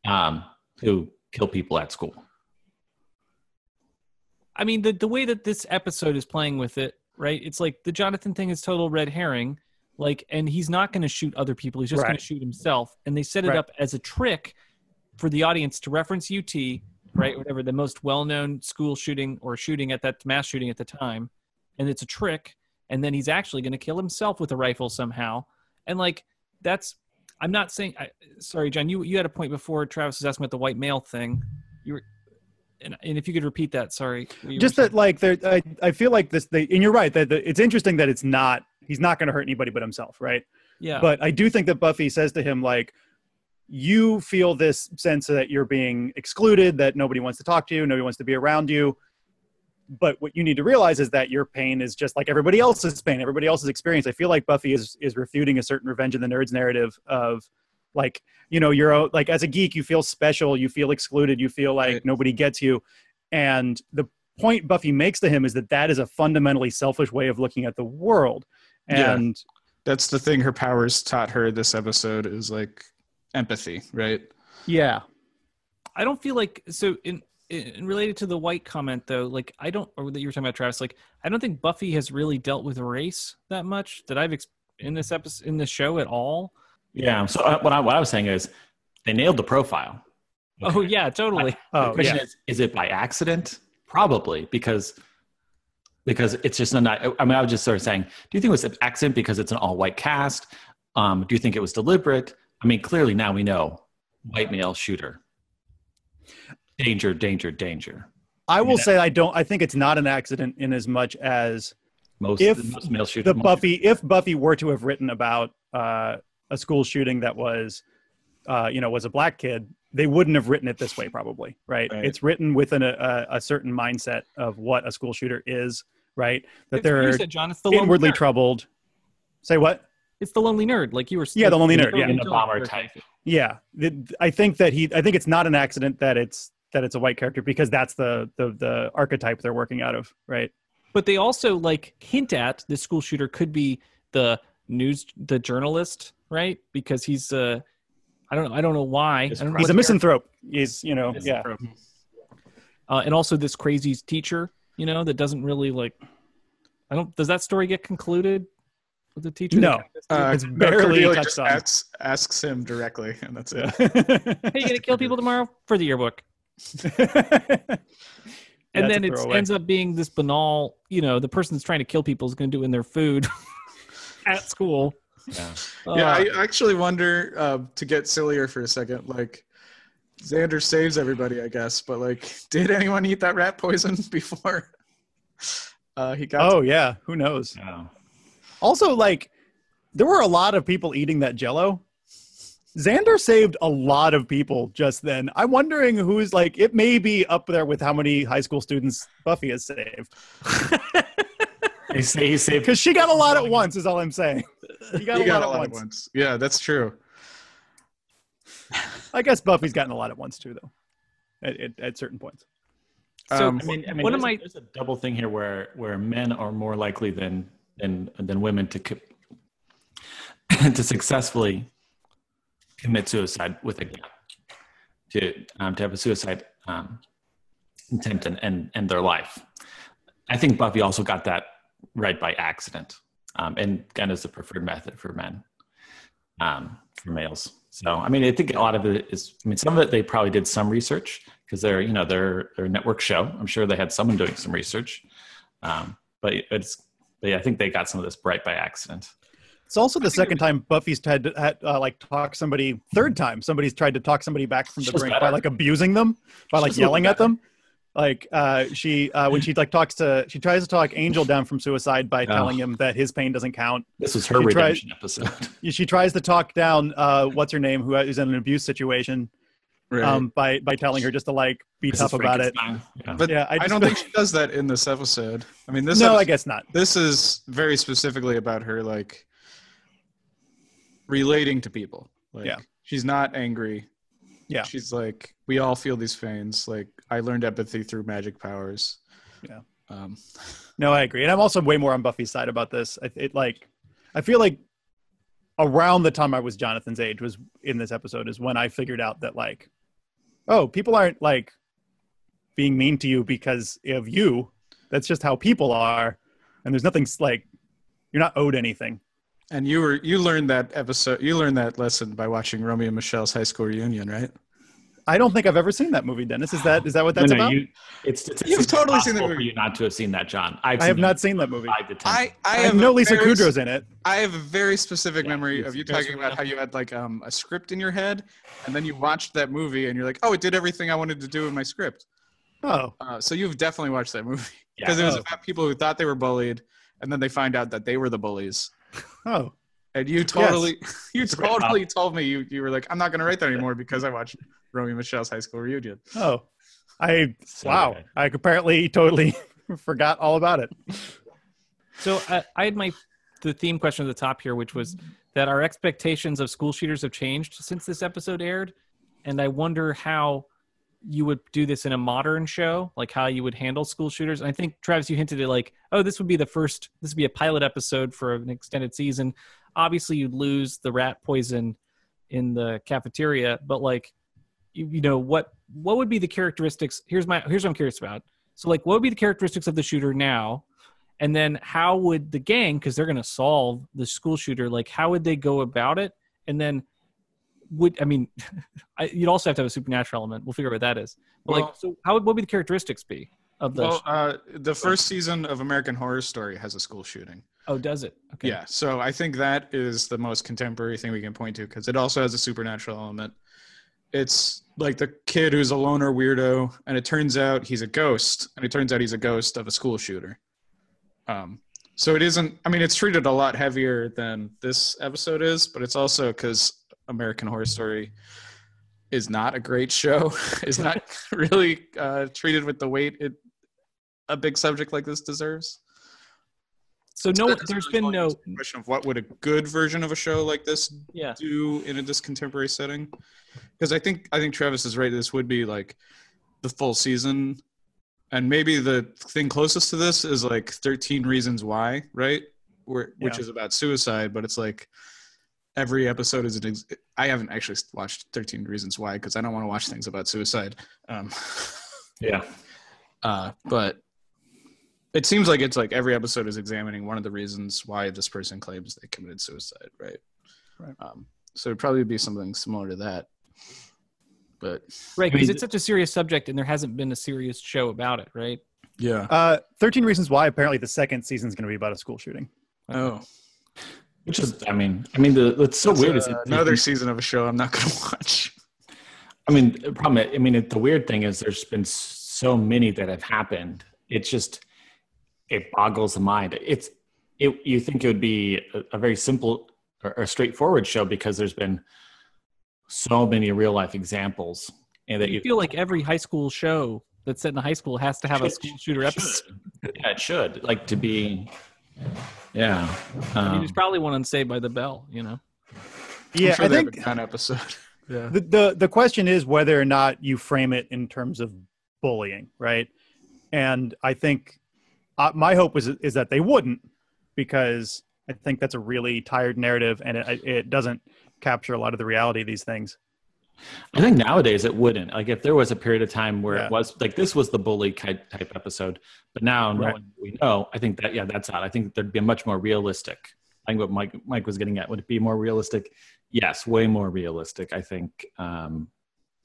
um, who kill people at school. I mean, the the way that this episode is playing with it, right? It's like the Jonathan thing is total red herring. Like, and he's not going to shoot other people. He's just going to shoot himself. And they set it Right. up as a trick for the audience to reference UT, right? Whatever the most well-known school shooting or shooting at that mass shooting at the time, and it's a trick. And then he's actually going to kill himself with a rifle somehow. And like, that's. I'm not saying. I, sorry, John. You you had a point before. Travis was asking about the white male thing. You were. And, and if you could repeat that, sorry. what you were Just that like there I, I feel like this they and you're right that the, it's interesting that it's not he's not going to hurt anybody but himself, right? Yeah. But I do think that Buffy says to him, like, you feel this sense that you're being excluded, that nobody wants to talk to you, nobody wants to be around you. But what you need to realize is that your pain is just like everybody else's pain, everybody else's experience. I feel like Buffy is is refuting a certain revenge of the nerds narrative of like, you know, you're a- like as a geek, you feel special, you feel excluded, you feel like Right. nobody gets you. And the point Buffy makes to him is that that is a fundamentally selfish way of looking at the world. Yeah. And That's the thing her powers taught her this episode is like empathy, right? yeah. I don't feel like so in, in related to the white comment though, like I don't or that you were talking about Travis, like I don't think Buffy has really dealt with race that much that I've ex- in this episode in the show at all. Yeah. So uh, what I what I was saying is they nailed the profile. Oh yeah, totally. the Oh, question yeah. is, is it by accident? Probably because because it's just not. I mean, I was just sort of saying, do you think it was an accident because it's an all white cast? Um, do you think it was deliberate? I mean, clearly now we know white male shooter. Danger, danger, danger. I will Yeah. say I don't. I think it's not an accident in as much as Most, If most male shooter. the Buffy, if Buffy were to have written about uh, a school shooting that was, uh, you know, was a black kid, they wouldn't have written it this way, probably, right? Right. It's written within a, a, a certain mindset of what a school shooter is, right? That It's- they're you said, John, it's the lonely inwardly nerd. troubled. Say what? It's the lonely nerd, like you were. Yeah, the lonely nerd, yeah. totally the bomber type. Yeah, I think that he. I think it's not an accident that it's that it's a white character because that's the the the archetype they're working out of, right? But they also like hint at the school shooter could be the news, the journalist, right? Because he's uh, I don't know, I don't know why. I don't know He's a misanthrope. He's you know yeah. uh, and also this crazy teacher, you know, that doesn't really like. I don't. Does that story get concluded with the teacher? No. Uh, It's barely Cordelia touched just on. asks, asks him directly, and that's it. Hey, you gonna kill people tomorrow for the yearbook? And then it ends up being this banal. You know, the person that's trying to kill people is going to do it in their food at school. Yeah. yeah, Uh, I actually wonder uh, to get sillier for a second. Like, Xander saves everybody, I guess, but like, did anyone eat that rat poison before uh, he got? oh yeah, who knows? Yeah. Also, like, there were a lot of people eating that Jello. Xander saved a lot of people just then. I'm wondering who's like. It may be up there with how many high school students Buffy has saved He sa- he saved because she got a lot at once. Is all I'm saying. He got, he a, got lot a lot at at once. once. Yeah, that's true. I guess Buffy's gotten a lot at once too, though. At, at, at certain points. So, Um, I mean, I mean, One there's, of my- a, there's a double thing here where where men are more likely than than than women to co- to successfully commit suicide with a gun, to um, to have a suicide um, intent and, and and their life. I think Buffy also got that right by accident, um, and gun is the preferred method for men. um, for males. So I mean, I think a lot of it is. I mean, some of it they probably did some research because they're you know they're they're a network show. I'm sure they had someone doing some research, um, but it's. But yeah, I think they got some of this right by accident. It's also the second time Buffy's tried to had, uh, like talk somebody. Third time somebody's tried to talk somebody back from the Just brink by like abusing them, by like Just a little yelling at them. Like uh, she uh, when she like talks to she tries to talk Angel down from suicide by Oh. telling him that his pain doesn't count. This was her She tried- redemption episode. She tries to talk down uh, what's her name who is in an abuse situation Right. um, by by telling her just to like be Mrs. tough about it. Yeah. but yeah, I I, don't think she does that in this episode. I mean, this no, episode, I guess not. this is very specifically about her like relating to people. Like, Yeah. she's not angry. Yeah. she's like, we all feel these pains. Like, I learned empathy through magic powers. Yeah. Um, No, I agree, and I'm also way more on Buffy's side about this. I, it like, I feel like around the time I was Jonathan's age was in this episode is when I figured out that like, oh, people aren't like being mean to you because of you. That's just how people are, and there's nothing like you're not owed anything. And you were you learned that episode. You learned that lesson by watching Romy and Michele's high school reunion, right? I don't think I've ever seen that movie. Dennis, is that is that what that's no, no, about? you, it's, it's You've totally seen the movie. for you not to have seen that, John. I've I have not seen that movie. five to. I I I have no Lisa very- Kudrow's in it. I have a very specific Yeah, memory of you you talking about how you had like um, a script in your head, and then you watched that movie, and you're like, "Oh, it did everything I wanted to do in my script." Oh, Uh, so you've definitely watched that movie Yeah. because it was Oh. about people who thought they were bullied, and then they find out that they were the bullies. Oh, And you totally, you totally told me you you were like, "I'm not going to write that anymore because I watched Romy and Michele's high school reunion." oh. I So wow. good. I apparently totally forgot all about it. So I, I had my the theme question at the top here, which was that our expectations of school shooters have changed since this episode aired, and I wonder how you would do this in a modern show, like how you would handle school shooters. And I think Travis, you hinted at like, oh, this would be the first, this would be a pilot episode for an extended season. Obviously, you'd lose the rat poison in the cafeteria, but like, you, you know what what would be the characteristics? Here's my here's what I'm curious about. So like, what would be the characteristics of the shooter now? and then how would the gang because they're going to solve the school shooter like how would they go about it and then would i mean I, you'd also have to have a supernatural element we'll figure out what that is but Well- like so how would what would the characteristics be of the Well, uh, the first season of American Horror Story has a school shooting. oh does it okay Yeah, so I think that is the most contemporary thing we can point to because it also has a supernatural element. It's like the kid who's a loner weirdo, and it turns out he's a ghost, and it turns out he's a ghost of a school shooter. Um, so it isn't. I mean, it's treated a lot heavier than this episode is, but it's also because American Horror Story is not a great show. is not really uh, treated with the weight it a big subject like this deserves. so no That doesn't there's really been no question of what would a good version of a show like this yeah do in a this contemporary setting because i think i think travis is right this would be like the full season and maybe the thing closest to this is like 13 reasons why right Where, which Yeah. is about suicide but it's like every episode is an ex- i haven't actually watched 13 reasons why because i don't want to watch things about suicide um yeah. uh but it seems like it's like every episode is examining one of the reasons why this person claims they committed suicide, right? Right. Um, so it'd probably be something similar to that. But right I mean, because it's such a serious subject and there hasn't been a serious show about it right yeah. Uh, Thirteen Reasons Why. Apparently, the second season is going to be about a school shooting. Oh, Which is, I mean, I mean, the it's so That's, weird is uh, it, another season of a show I'm not going to watch. I mean, the problem. I mean, it, the weird thing is there's been so many that have happened. It's just it boggles the mind. It's it. You think it would be a, a very simple or, or straightforward show because there's been so many real life examples, and that you you feel like every high school show that's set in a high school has to have a Should- school shooter should. episode Yeah, it should like to be. Yeah, I mean, um, there's probably one on Saved by the Bell, you know. Yeah, I'm sure I think a gun episode. Yeah. the, the the question is whether or not you frame it in terms of bullying, right? And I think uh, my hope is is that they wouldn't, because I think that's a really tired narrative, and it, it doesn't capture a lot of the reality of these things. I think nowadays it wouldn't. Like if there was a period of time where Yeah. it was like this was the bully type type episode, but now Right. knowing we know, I think that yeah, that's out. I think there'd be a much more realistic. I think what Mike Mike was getting at would it be more realistic yes, way more realistic. I think um,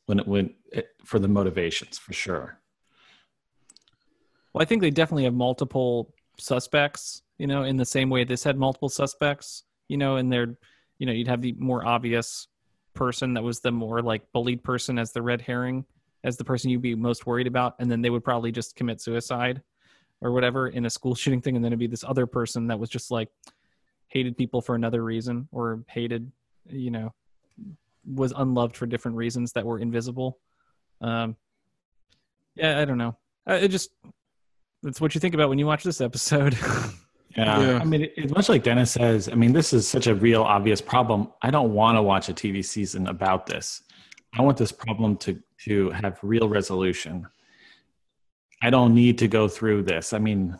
when it when it, for the motivations for sure. Well, I think they definitely have multiple suspects, you know, in the same way this had multiple suspects, you know, and they're, you know, you'd have the more obvious person that was the more like bullied person as the red herring, as the person you'd be most worried about. And then they would probably just commit suicide or whatever in a school shooting thing. And then it'd be this other person that was just like hated people for another reason or hated, you know, was unloved for different reasons that were invisible. Um, yeah, I don't know. It just, that's what you think about when you watch this episode. Yeah. Yeah. I mean, it, it's much like Dennis says. I mean, this is such a real obvious problem. I don't want to watch a TV season about this. I want this problem to to have real resolution. I don't need to go through this. I mean,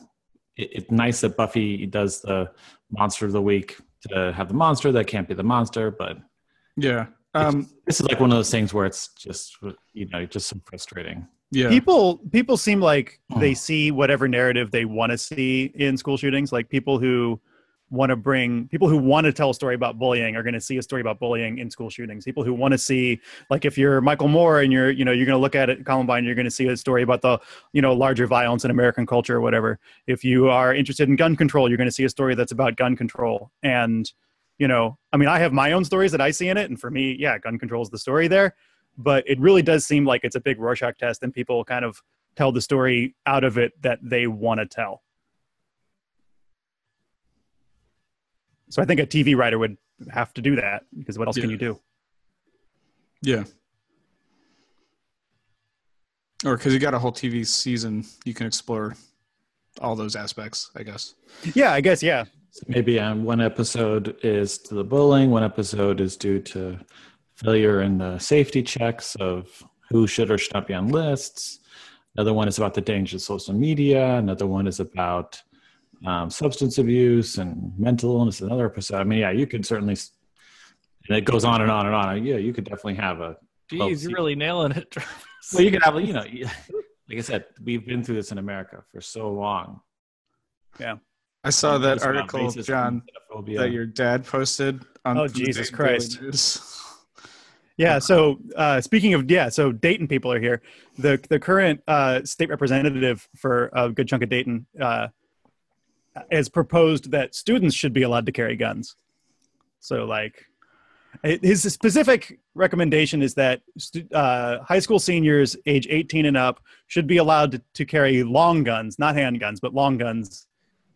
it, it's nice that Buffy does the monster of the week to have the monster that can't be the monster, but Yeah. um, Um, this is like one of those things where it's just you know just so frustrating. Yeah. people people seem like Hmm. they see whatever narrative they want to see in school shootings. Like people who want to bring people who want to tell a story about bullying are going to see a story about bullying in school shootings. People who want to see like if you're michael moore and you're you know you're going to look at it columbine you're going to see a story about the you know larger violence in american culture or whatever. If you are interested in gun control you're going to see a story that's about gun control. And you know i mean i have my own stories that i see in it. And for me yeah gun control is the story there but it really does seem like it's a big Rorschach test, and people kind of tell the story out of it that they want to tell. So I think a TV writer would have to do that because what else can you do? Yeah. Or because you got a whole TV season, you can explore all those aspects, I guess. Yeah, I guess yeah. So maybe um, one episode is to the bullying, one episode is due to failure in the safety checks of who should or should not be on lists. Another one is about the dangers of social media. Another one is about um, substance abuse and mental illness. Another episode. I mean, yeah, you could certainly, and it goes on and on and on. Yeah, you could definitely have a. well, Jeez, see- you're really nailing it. Well, you could have, you know, like I said, we've been through this in America for so long. Yeah. I saw that article, John, that your dad posted on Oh, Jesus Christ. Yeah. So uh, speaking of yeah, so Dayton people are here. The the current uh, state representative for a good chunk of Dayton uh, has proposed that students should be allowed to carry guns. So like, his specific recommendation is that uh, high school seniors age 18 and up should be allowed to, to carry long guns, not handguns, but long guns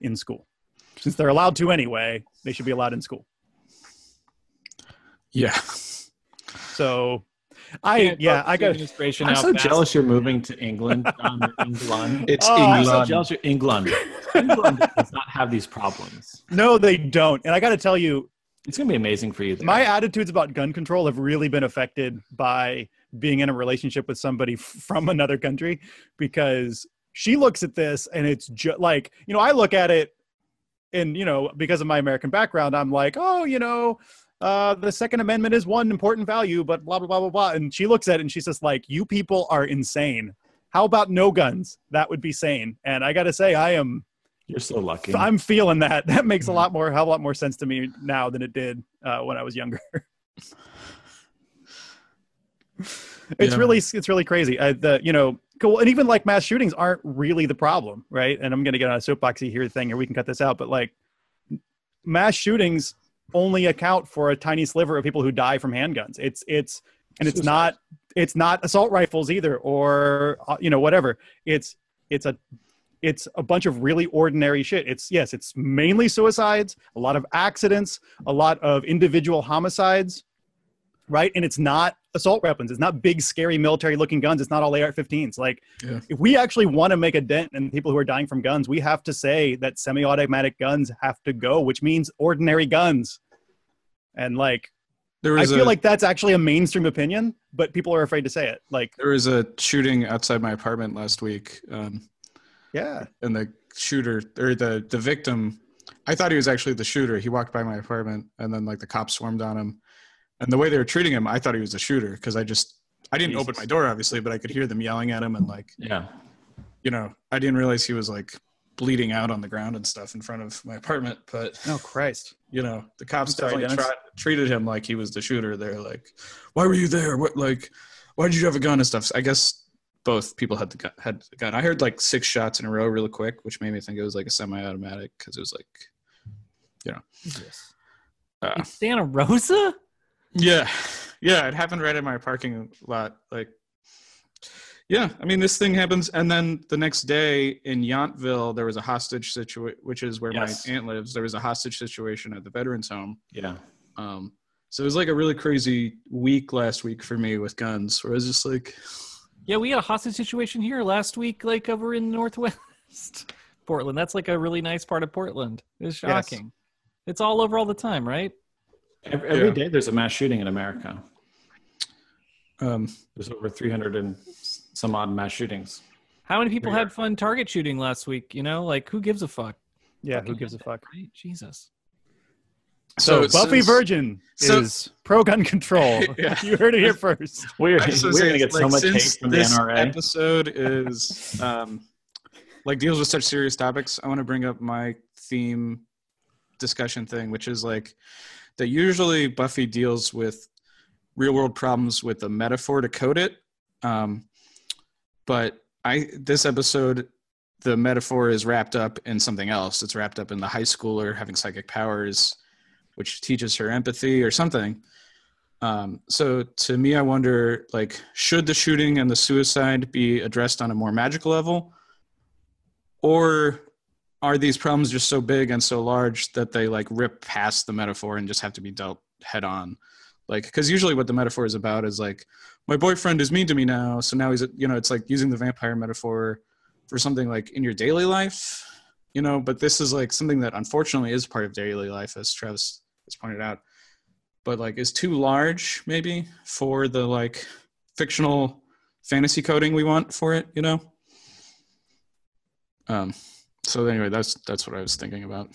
in school. Since they're allowed to anyway, they should be allowed in school. Yeah. So, I yeah, I got. administration. I'm out so fast. jealous you're moving to England. John, England. It's Oh, I'm I'm so England. jealous you're England. England does not have these problems. No, they don't. And I got to tell you, It's gonna be amazing for you. There. my attitudes about gun control have really been affected by being in a relationship with somebody from another country because she looks at this and it's just like, you know, I look at it and, you know, because of my American background, I'm like, oh, you know, uh, the Second Amendment is one important value, but blah, blah, blah, blah, blah. And she looks at it and she says, like, you people are insane. How about no guns? That would be sane. And I got to say, I am you're so lucky. I'm feeling that. That makes a lot more, a a lot more sense to me now than it did uh, when I was younger. it's Yeah. really, it's really crazy. Uh, the, you know, cool. And even like mass shootings aren't really the problem, right? And I'm going to get on a soapboxy here thing, or we can cut this out. But like, mass shootings only account for a tiny sliver of people who die from handguns. It's, it's, and it's not, it's not assault rifles either, or uh, you know, whatever. It's, it's a it's a bunch of really ordinary shit. It's yes, it's mainly suicides, a lot of accidents, a lot of individual homicides, right? And it's not assault weapons. It's not big, scary military-looking guns. It's not all AR-15s. Like, Yeah. if we actually want to make a dent in people who are dying from guns, we have to say that semi-automatic guns have to go, which means ordinary guns. And like, There I feel a, like that's actually a mainstream opinion, but people are afraid to say it. Like, there was a shooting outside my apartment last week. Um, yeah, and the shooter or the the victim i thought he was actually the shooter he walked by my apartment and then like the cops swarmed on him and the way they were treating him i thought he was a shooter because i just i didn't open my door obviously but i could hear them yelling at him and like yeah. you know i didn't realize he was like bleeding out on the ground and stuff in front of my apartment. But Oh Christ! you know, the cops sorry, definitely Dennis. tried, treated him like he was the shooter. They're like, "Why were you there? What like, why did you have a gun and stuff?" I guess both people had the gun. Had the gun. I heard like six shots in a row, really quick, which made me think it was like a semi-automatic because it was like, Jesus. uh, Santa Rosa? Yeah, yeah. It happened right in my parking lot. Like, yeah. I mean, this thing happens, and then the next day in Yountville, there was a hostage situation, which is where Yes. my aunt lives. There was a hostage situation at the veterans home. Yeah. Um, so it was like a really crazy week last week for me with guns, where I was just like, Yeah, we had a hostage situation here last week, like over in Northwest Portland. That's like a really nice part of Portland. It's Yes. shocking. It's all over all the time, right? Every, every Yeah. day there's a mass shooting in America. um, There's over 300 and some odd mass shootings. How many people had fun target shooting last week? You know, like who gives a fuck? Yeah, Fucking who gives a fuck? Right? Jesus. So, it Buffy says- Virgin so- is pro gun control. Yeah. You heard it here first. We're, we're wanna going to get so much hate from the this NRA. episode is um, like deals with such serious topics. I want to bring up my theme discussion thing, which is like that usually Buffy deals with real world problems with a metaphor to code it. Um, but I this episode, the metaphor is wrapped up in something else. It's wrapped up in the high schooler having psychic powers, which teaches her empathy or something. Um, so to me, I wonder like, should the shooting and the suicide be addressed on a more magical level, or are these problems just so big and so large that they like rip past the metaphor and just have to be dealt head on? Like, because usually what the metaphor is about is like, my boyfriend is mean to me now, so now he's you know, it's like using the vampire metaphor for something like in your daily life, you know. But this is like something that unfortunately is part of daily life, as Travis has pointed out but like is too large maybe for the like fictional fantasy coding we want for it you know um so anyway that's that's what i was thinking about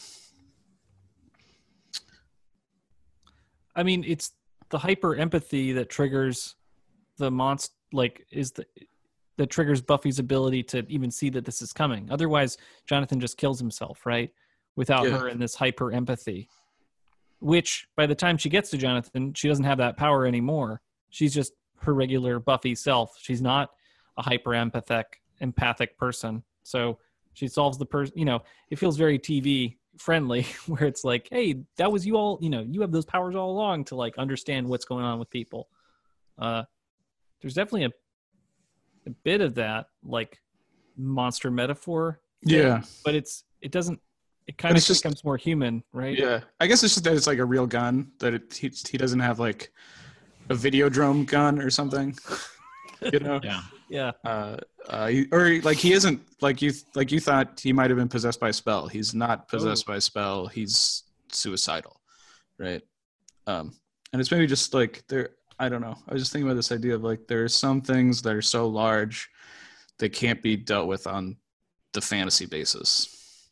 I mean, it's the hyper empathy that triggers the monster. Like, is the that triggers Buffy's ability to even see that this is coming. Otherwise, Jonathan just kills himself, right? Without Yeah. her in this hyper empathy. Which, by the time she gets to Jonathan, she doesn't have that power anymore. She's just her regular Buffy self. She's not a hyper empathic empathic person. So she solves the person. You know, it feels very TV friendly, where it's like, hey, that was you all. You know, you have those powers all along to like understand what's going on with people. Uh, there's definitely a a bit of that like monster metaphor, yeah but it's it doesn't. It kind of just- becomes more human, right? yeah i guess it's just that it's like a real gun that it, he, he doesn't have like a videodrome gun or something you know Yeah. Yeah. uh, uh, or like he isn't like you like you thought he might have been possessed by a spell. He's not possessed by a spell. He's suicidal, right? Um, and it's maybe just like there. I don't know. I was just thinking about this idea of like there are some things that are so large they can't be dealt with on the fantasy basis.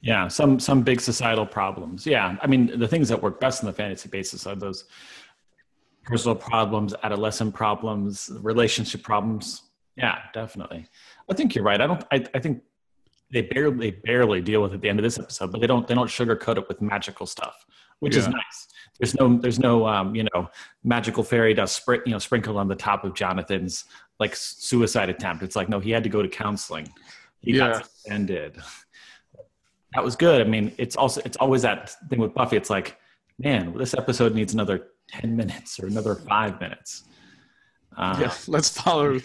Yeah, some some big societal problems. Yeah, I mean the things that work best on the fantasy basis are those personal problems, adolescent problems, relationship problems. Yeah, definitely. I think you're right. I don't. I, I think they barely they barely deal with it at the end of this episode, but they don't they don't sugarcoat it with magical stuff, which is nice. There's no there's no um, you know magical fairy dust spr- you know sprinkled on the top of Jonathan's like suicide attempt. It's like no, he had to go to counseling. He Yeah. got ended. That was good. I mean, it's also it's always that thing with Buffy. It's like, man, this episode needs another ten minutes or another five minutes. Uh, yeah, let's follow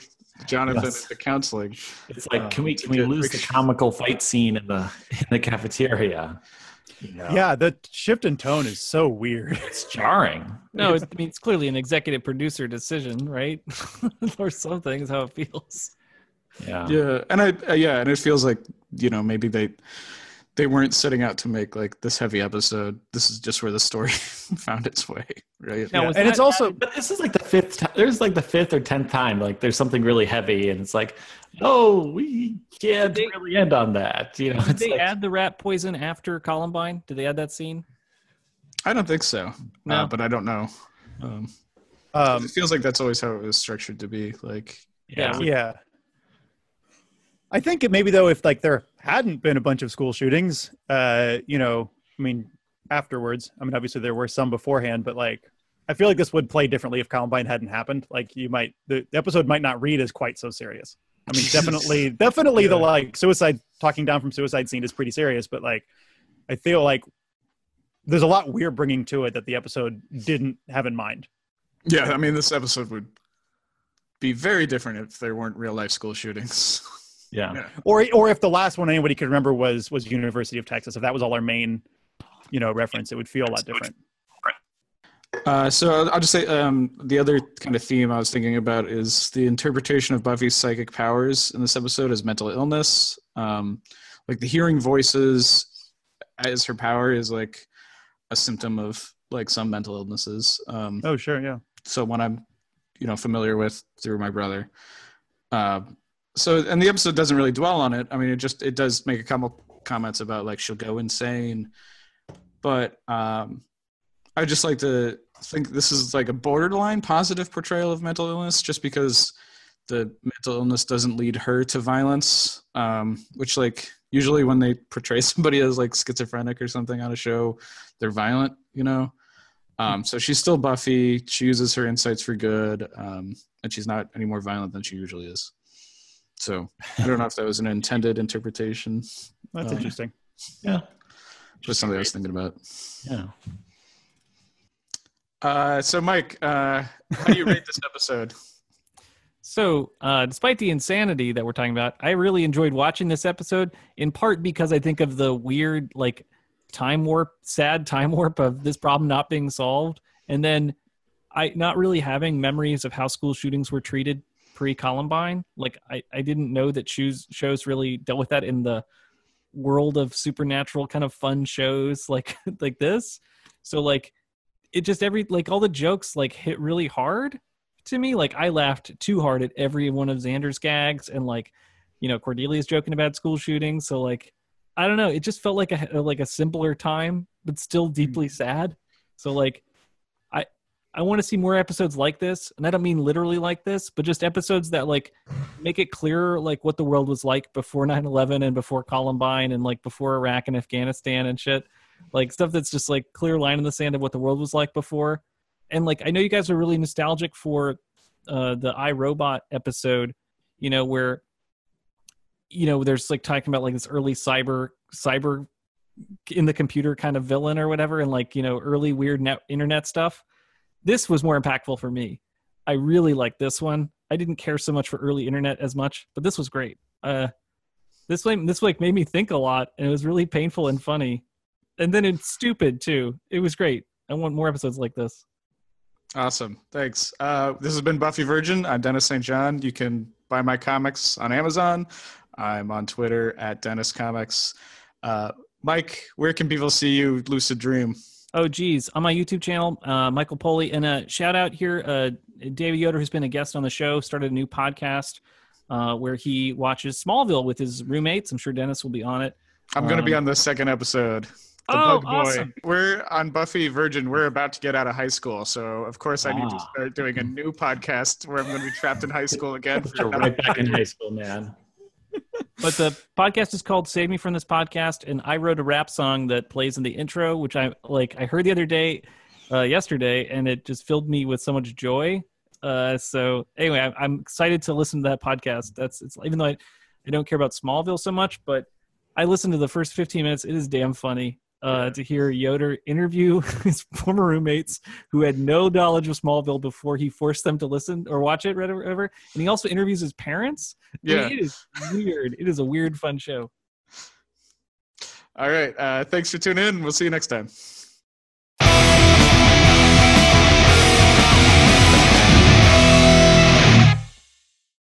Jonathan Yes. into counseling. It's like, can we can we lose the comical fight scene in the in the cafeteria? You know, Yeah, the shift in tone is so weird. it's jarring. No, it's, I mean it's clearly an executive producer decision, right? or something is how it feels. Yeah. yeah and i uh, yeah and it feels like you know maybe they they weren't setting out to make like this heavy episode this is just where the story found its way right Now, Yeah, was and it's also But this is like the fifth time. There's like the fifth or tenth time. Like there's something really heavy, and it's like, oh, we can't They- really end on that. You know, Did it's they like, add the rat poison after Columbine? Did they add that scene? i don't think so No. uh, but i don't know um, um it feels like that's always how it was structured to be like yeah. yeah. I think it maybe though if like they're hadn't been a bunch of school shootings, uh, you know, I mean, afterwards, I mean, obviously there were some beforehand, but like, I feel like this would play differently if Columbine hadn't happened. Like, you might, the, the episode might not read as quite so serious. I mean, definitely, definitely the like suicide, talking down from suicide scene is pretty serious, but like, I feel like there's a lot we're bringing to it that the episode didn't have in mind. Yeah, I mean, this episode would be very different if there weren't real life school shootings. Yeah. Yeah. or or if the last one anybody could remember was was University of Texas, if that was all our main, you know, reference, it would feel a lot different. Uh, so I'll- I'll just say um, the other kind of theme I was thinking about is the interpretation of Buffy's psychic powers in this episode as mental illness. Um, like the hearing voices as her power is like a symptom of like some mental illnesses. Um, Oh, sure, yeah. so one I'm, you know, familiar with through my brother. Uh, so and the episode doesn't really dwell on it. I mean, it just it does make a couple comments about like she'll go insane, but um, I just like to think this is like a borderline positive portrayal of mental illness, just because the mental illness doesn't lead her to violence, um, which like usually when they portray somebody as like schizophrenic or something on a show, they're violent, you know. Um, so she's still Buffy. She uses her insights for good, um, and she's not any more violent than she usually is. So I don't know if that was an intended interpretation. That's Um, interesting. Yeah. Just something I was thinking about. Yeah. Uh, so Mike, uh, how do you rate this episode? So, uh, despite the insanity that we're talking about, I really enjoyed watching this episode. In part because I think of the weird, like, time warp, sad time warp of this problem not being solved, and then I not really having memories of how school shootings were treated pre Columbine. Like, I I didn't know that shows shows really dealt with that in the world of supernatural kind of fun shows like like this. So like, it just every like all the jokes like hit really hard to me. Like I laughed too hard at every one of Xander's gags, and like, you know, Cordelia's joking about school shootings. So like, I don't know. It just felt like a like a simpler time, but still hmm. deeply sad. So like, I want to see more episodes like this, and I don't mean literally like this, but just episodes that like make it clearer like what the world was like before 9-11 and before columbine and like before iraq and afghanistan and shit. Like stuff that's just like clear line in the sand of what the world was like before. And like i know you guys are really nostalgic for uh the iRobot episode you know where you know there's like talking about like this early cyber cyber in the computer kind of villain or whatever and like you know early weird net internet stuff this was more impactful for me i really like this one i didn't care so much for early internet as much but this was great uh this like this like made me think a lot and it was really painful and funny and then it's stupid too it was great i want more episodes like this Awesome. Thanks. Uh, this has been Buffy Virgin. I'm Dennis St. John. You can buy my comics on Amazon. I'm on Twitter at Dennis Comics. Uh, Mike, where can people see you, Lucid Dream? Oh, geez. On my YouTube channel, uh, Michael Poley. And a shout out here, uh, David Yoder, who's been a guest on the show, started a new podcast uh, where he watches Smallville with his roommates. I'm sure Dennis will be on it. I'm going to be Um, on the second episode. The Oh, Bug Boy. awesome. We're on Buffy Virgin. We're about to get out of high school. So, of course, I need to Ah. start doing a new podcast where I'm going to be trapped in high school again. For You're right back in high school, man. But the podcast is called Save Me from This Podcast. And I wrote a rap song that plays in the intro, which I like, I heard the other day, uh, yesterday, and it just filled me with so much joy. Uh, so anyway, I'm, I'm excited to listen to that podcast. That's it's even though I, I don't care about Smallville so much, but I listened to the first 15 minutes. It is damn funny uh, to hear Yoder interview his former roommates who had no knowledge of Smallville before he forced them to listen or watch it, whatever. whatever. And he also interviews his parents. I mean, Yeah. it is weird. It is a weird, fun show. All right. Uh, thanks for tuning in. We'll see you next time.